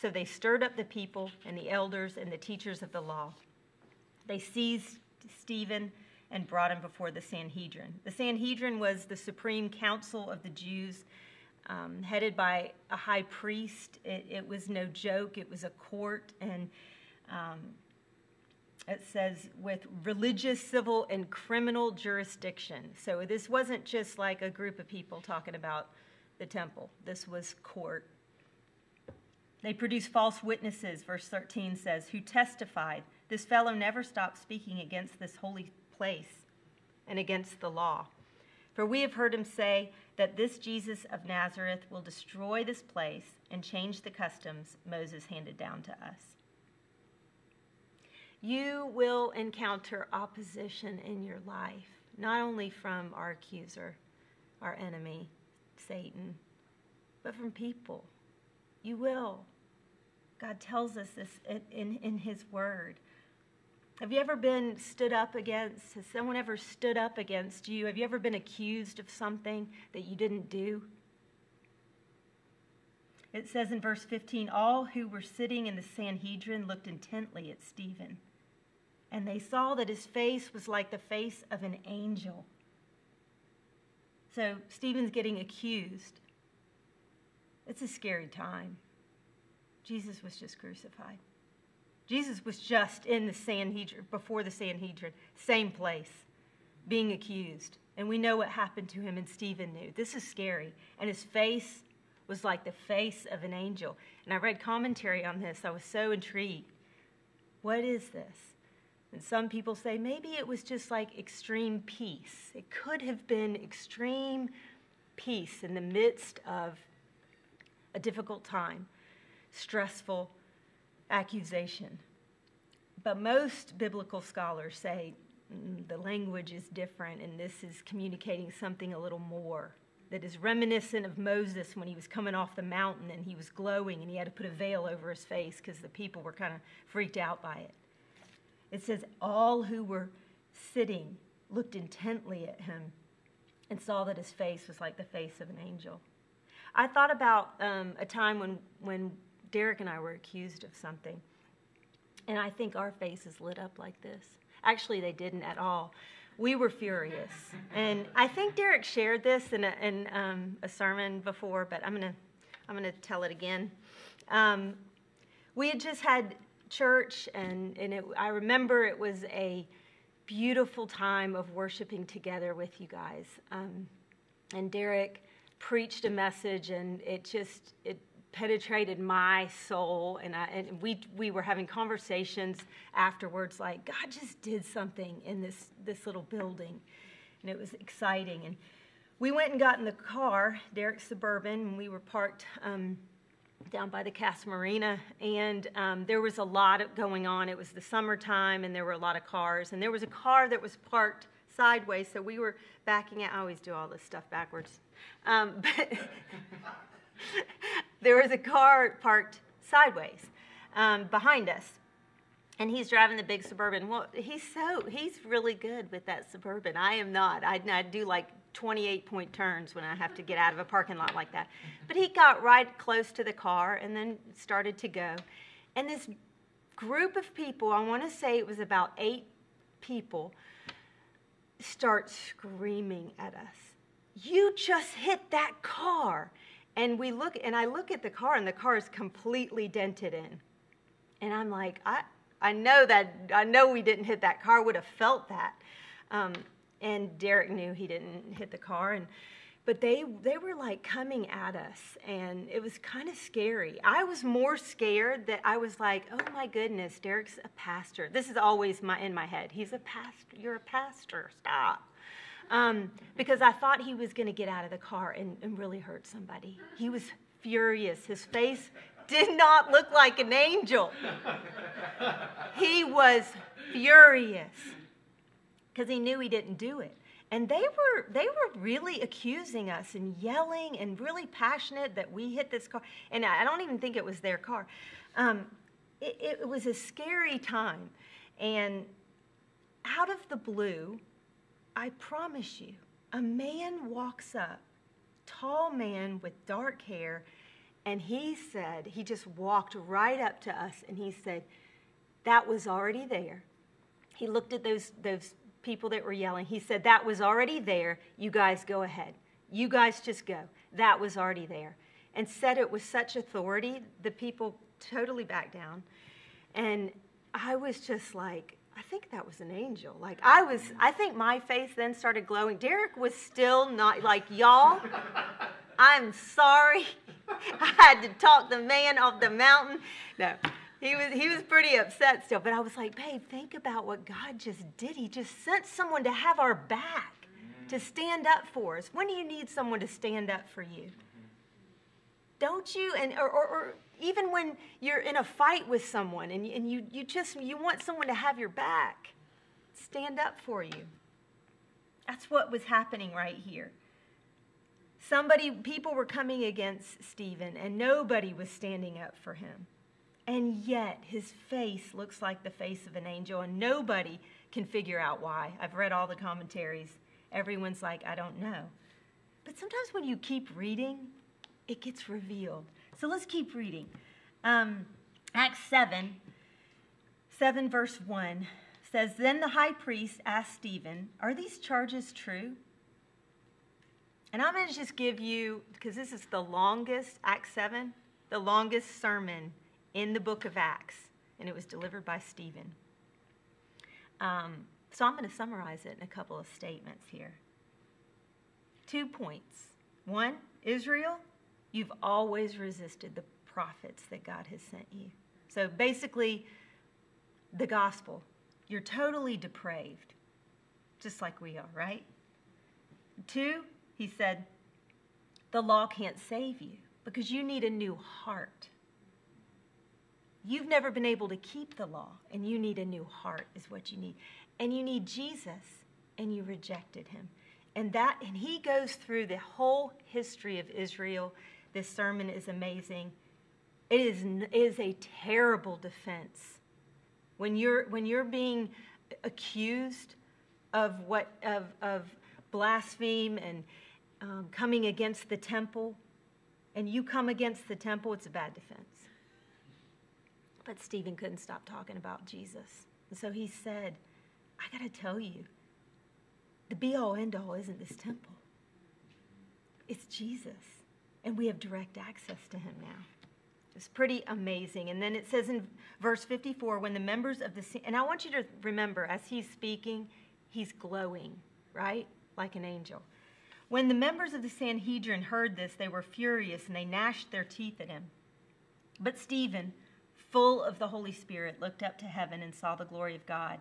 So they stirred up the people and the elders and the teachers of the law. They seized Stephen and brought him before the Sanhedrin. The Sanhedrin was the supreme council of the Jews um, headed by a high priest. It, it, was no joke, it was a court, and um, it says with religious, civil, and criminal jurisdiction. So this wasn't just like a group of people talking about the temple, this was court. They produced false witnesses, verse 13 says, who testified, This fellow never stopped speaking against this holy place and against the law. For we have heard him say that this Jesus of Nazareth will destroy this place and change the customs Moses handed down to us. You will encounter opposition in your life, not only from our accuser, our enemy, Satan, but from people. You will. God tells us this in, in His Word. Have you ever been stood up against? Has someone ever stood up against you? Have you ever been accused of something that you didn't do? It says in verse 15 all who were sitting in the Sanhedrin looked intently at Stephen, and they saw that his face was like the face of an angel. So Stephen's getting accused. It's a scary time. Jesus was just crucified. Jesus was just in the Sanhedrin, before the Sanhedrin, same place, being accused. And we know what happened to him, and Stephen knew. This is scary. And his face was like the face of an angel. And I read commentary on this. I was so intrigued. What is this? And some people say maybe it was just like extreme peace. It could have been extreme peace in the midst of a difficult time, stressful accusation. But most biblical scholars say mm, the language is different and this is communicating something a little more that is reminiscent of Moses when he was coming off the mountain and he was glowing and he had to put a veil over his face because the people were kind of freaked out by it. It says, All who were sitting looked intently at him and saw that his face was like the face of an angel. I thought about um, a time when, when Derek and I were accused of something. And I think our faces lit up like this. Actually, they didn't at all. We were furious. And I think Derek shared this in a, in, um, a sermon before, but I'm going to I'm gonna tell it again. Um, we had just had church, and, and it, I remember it was a beautiful time of worshiping together with you guys. Um, and Derek preached a message, and it just it penetrated my soul. And, I, and we we were having conversations afterwards, like God just did something in this this little building, and it was exciting. And we went and got in the car, Derek's suburban, and we were parked. Um, down by the Casa Marina, and um, there was a lot going on. It was the summertime, and there were a lot of cars. And there was a car that was parked sideways, so we were backing out. I always do all this stuff backwards. Um, but there was a car parked sideways um, behind us, and he's driving the big suburban. Well, he's so he's really good with that suburban. I am not. I, I do like 28 point turns when I have to get out of a parking lot like that. But he got right close to the car and then started to go. And this group of people, I want to say it was about eight people, start screaming at us. You just hit that car. And we look, and I look at the car, and the car is completely dented in. And I'm like, I, I know that, I know we didn't hit that car, would have felt that. Um, and Derek knew he didn't hit the car and but they they were like coming at us and it was kind of scary i was more scared that i was like oh my goodness derek's a pastor this is always my in my head he's a pastor you're a pastor stop um, because i thought he was going to get out of the car and, and really hurt somebody he was furious his face did not look like an angel he was furious because he knew he didn't do it. And they were they were really accusing us and yelling and really passionate that we hit this car. And I don't even think it was their car. Um, it, it was a scary time. And out of the blue, I promise you, a man walks up, tall man with dark hair, and he said, he just walked right up to us and he said, that was already there. He looked at those, those people that were yelling. He said, That was already there. You guys go ahead. You guys just go. That was already there. And said it with such authority, the people totally backed down. And I was just like, I think that was an angel. Like, I was, I think my face then started glowing. Derek was still not, like, y'all, I'm sorry. I had to talk the man off the mountain. No, he was he was pretty upset still. But I was like, babe, think about what God just did. He just sent someone to have our back, to stand up for us. When do you need someone to stand up for you? Don't you? And or, or, or even when you're in a fight with someone and, and you, you just you want someone to have your back, stand up for you. That's what was happening right here. Somebody, people were coming against Stephen, and nobody was standing up for him. And yet, his face looks like the face of an angel, and nobody can figure out why. I've read all the commentaries. Everyone's like, I don't know. But sometimes when you keep reading, it gets revealed. So let's keep reading. Um, Acts 7, 7 verse 1 says, Then the high priest asked Stephen, Are these charges true? And I'm going to just give you, because this is the longest, Acts 7, the longest sermon in the book of Acts, and it was delivered by Stephen. Um, so I'm going to summarize it in a couple of statements here. Two points. One, Israel, you've always resisted the prophets that God has sent you. So basically, the gospel, you're totally depraved, just like we are, right? Two, he said, the law can't save you because you need a new heart. You've never been able to keep the law, and you need a new heart, is what you need. And you need Jesus, and you rejected him. And that, and he goes through the whole history of Israel. This sermon is amazing. It is, it is a terrible defense. When you're, when you're being accused of what of, of blaspheme and um, coming against the temple, and you come against the temple, it's a bad defense. But Stephen couldn't stop talking about Jesus. And so he said, I got to tell you, the be all end all isn't this temple, it's Jesus. And we have direct access to him now. It's pretty amazing. And then it says in verse 54 when the members of the, and I want you to remember as he's speaking, he's glowing, right? Like an angel. When the members of the Sanhedrin heard this, they were furious and they gnashed their teeth at him. But Stephen, full of the Holy Spirit, looked up to heaven and saw the glory of God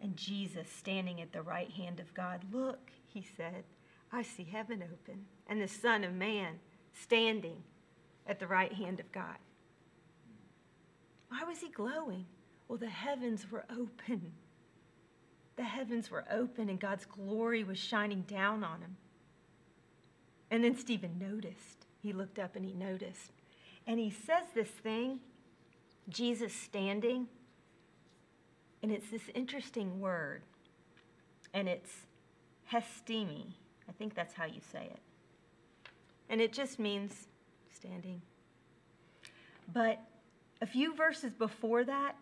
and Jesus standing at the right hand of God. Look, he said, I see heaven open and the Son of Man standing at the right hand of God. Why was he glowing? Well, the heavens were open. The heavens were open and God's glory was shining down on him. And then Stephen noticed. He looked up and he noticed. And he says this thing Jesus standing, and it's this interesting word, and it's hestemi. I think that's how you say it. And it just means standing. But a few verses before that,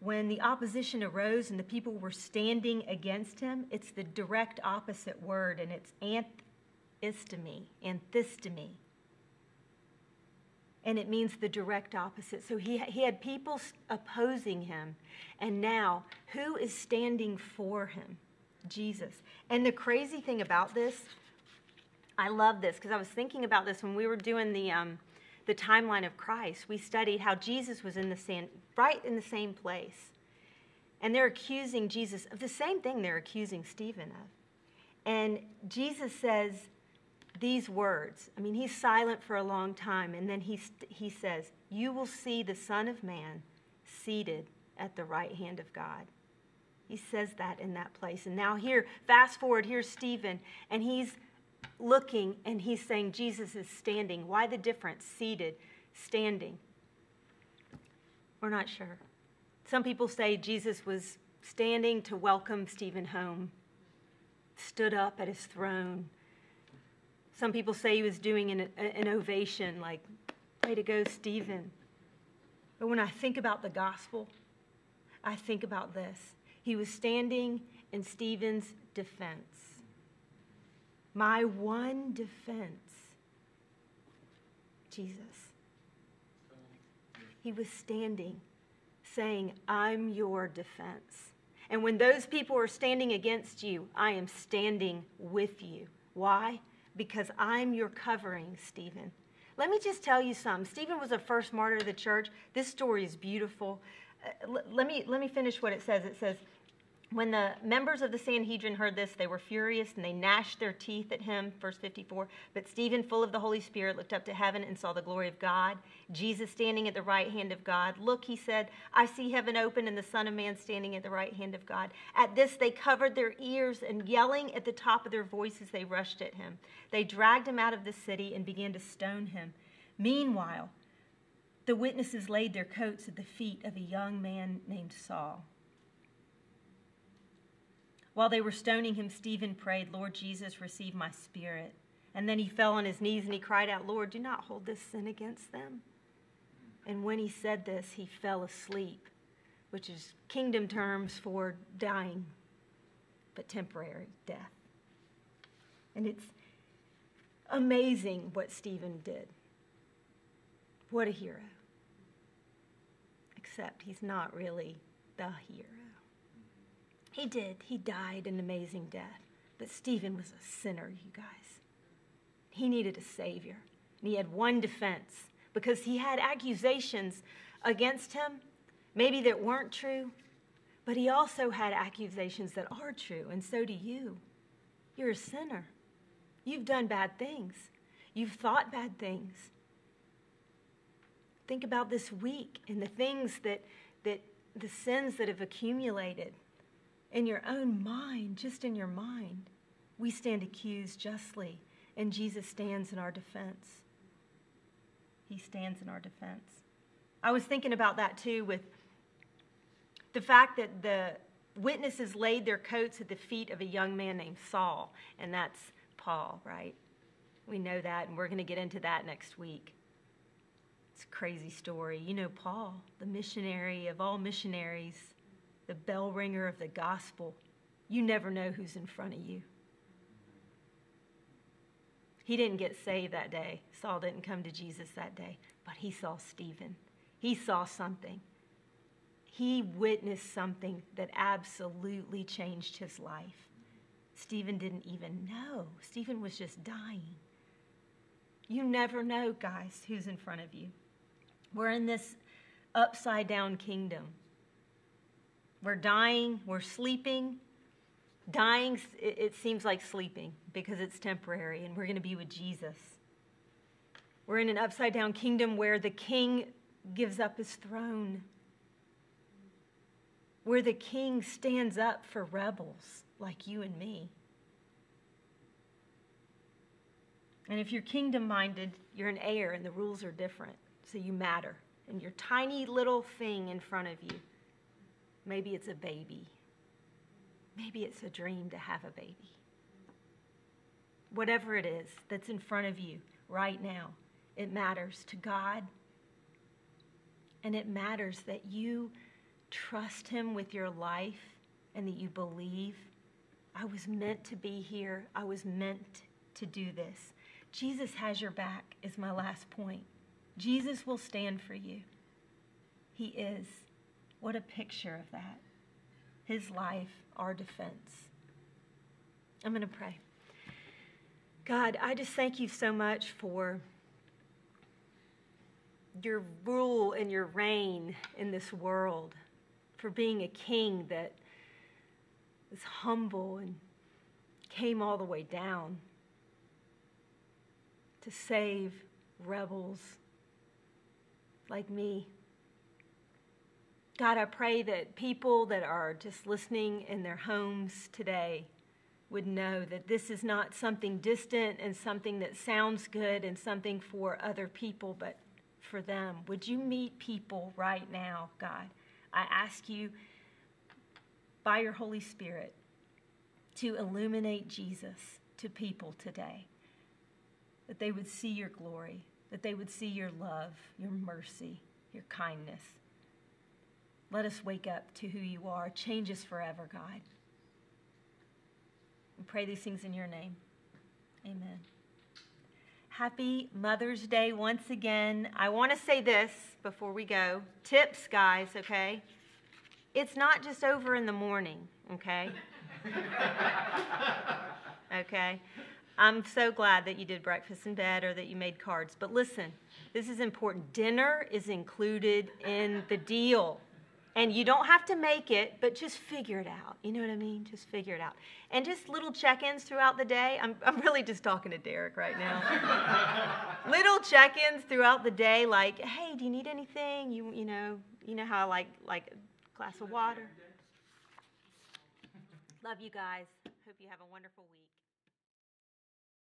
when the opposition arose and the people were standing against him, it's the direct opposite word, and it's anthistemi, anthistemi. And it means the direct opposite. So he, he had people opposing him, and now who is standing for him? Jesus. And the crazy thing about this, I love this because I was thinking about this when we were doing the um, the timeline of Christ. We studied how Jesus was in the same, right in the same place, and they're accusing Jesus of the same thing they're accusing Stephen of. And Jesus says these words. I mean, he's silent for a long time, and then he he says, "You will see the Son of Man seated at the right hand of God." He says that in that place. And now, here, fast forward, here's Stephen, and he's looking and he's saying Jesus is standing. Why the difference? Seated, standing. We're not sure. Some people say Jesus was standing to welcome Stephen home, stood up at his throne. Some people say he was doing an, an ovation, like, way to go, Stephen. But when I think about the gospel, I think about this. He was standing in Stephen's defense. My one defense, Jesus. He was standing, saying, I'm your defense. And when those people are standing against you, I am standing with you. Why? Because I'm your covering, Stephen. Let me just tell you something. Stephen was the first martyr of the church. This story is beautiful. Uh, let, me, let me finish what it says. It says, when the members of the Sanhedrin heard this, they were furious and they gnashed their teeth at him. Verse 54. But Stephen, full of the Holy Spirit, looked up to heaven and saw the glory of God, Jesus standing at the right hand of God. Look, he said, I see heaven open and the Son of Man standing at the right hand of God. At this, they covered their ears and yelling at the top of their voices, they rushed at him. They dragged him out of the city and began to stone him. Meanwhile, the witnesses laid their coats at the feet of a young man named Saul. While they were stoning him, Stephen prayed, Lord Jesus, receive my spirit. And then he fell on his knees and he cried out, Lord, do not hold this sin against them. And when he said this, he fell asleep, which is kingdom terms for dying, but temporary death. And it's amazing what Stephen did. What a hero. Except he's not really the hero. He did. He died an amazing death. But Stephen was a sinner, you guys. He needed a savior. And he had one defense because he had accusations against him, maybe that weren't true, but he also had accusations that are true, and so do you. You're a sinner. You've done bad things. You've thought bad things. Think about this week and the things that, that the sins that have accumulated in your own mind, just in your mind, we stand accused justly, and Jesus stands in our defense. He stands in our defense. I was thinking about that too with the fact that the witnesses laid their coats at the feet of a young man named Saul, and that's Paul, right? We know that, and we're going to get into that next week. It's a crazy story. You know, Paul, the missionary of all missionaries, the bell ringer of the gospel. You never know who's in front of you. He didn't get saved that day. Saul didn't come to Jesus that day, but he saw Stephen. He saw something. He witnessed something that absolutely changed his life. Stephen didn't even know. Stephen was just dying. You never know, guys, who's in front of you. We're in this upside down kingdom. We're dying, we're sleeping. Dying, it, seems like sleeping because it's temporary and we're going to be with Jesus. We're in an upside down kingdom where the king gives up his throne, where the king stands up for rebels like you and me. And if you're kingdom minded, you're an heir and the rules are different. So you matter. And your tiny little thing in front of you, maybe it's a baby. Maybe it's a dream to have a baby. Whatever it is that's in front of you right now, it matters to God. And it matters that you trust Him with your life and that you believe I was meant to be here. I was meant to do this. Jesus has your back, is my last point. Jesus will stand for you. He is. What a picture of that. His life, our defense. I'm going to pray. God, I just thank you so much for your rule and your reign in this world, for being a king that is humble and came all the way down to save rebels like me. God, I pray that people that are just listening in their homes today would know that this is not something distant and something that sounds good and something for other people, but for them. Would you meet people right now, God? I ask you by your Holy Spirit to illuminate Jesus to people today that they would see your glory, that they would see your love, your mercy, your kindness. Let us wake up to who you are. Change us forever, God. We pray these things in your name. Amen. Happy Mother's Day once again. I want to say this before we go. Tips, guys, okay? It's not just over in the morning, okay? okay? I'm so glad that you did breakfast in bed or that you made cards. But listen, this is important. Dinner is included in the deal. And you don't have to make it, but just figure it out. You know what I mean? Just figure it out. And just little check ins throughout the day. I'm, I'm really just talking to Derek right now. little check ins throughout the day, like, hey, do you need anything? You, you know, you know how I like, like a glass of water. Love you guys. Hope you have a wonderful week.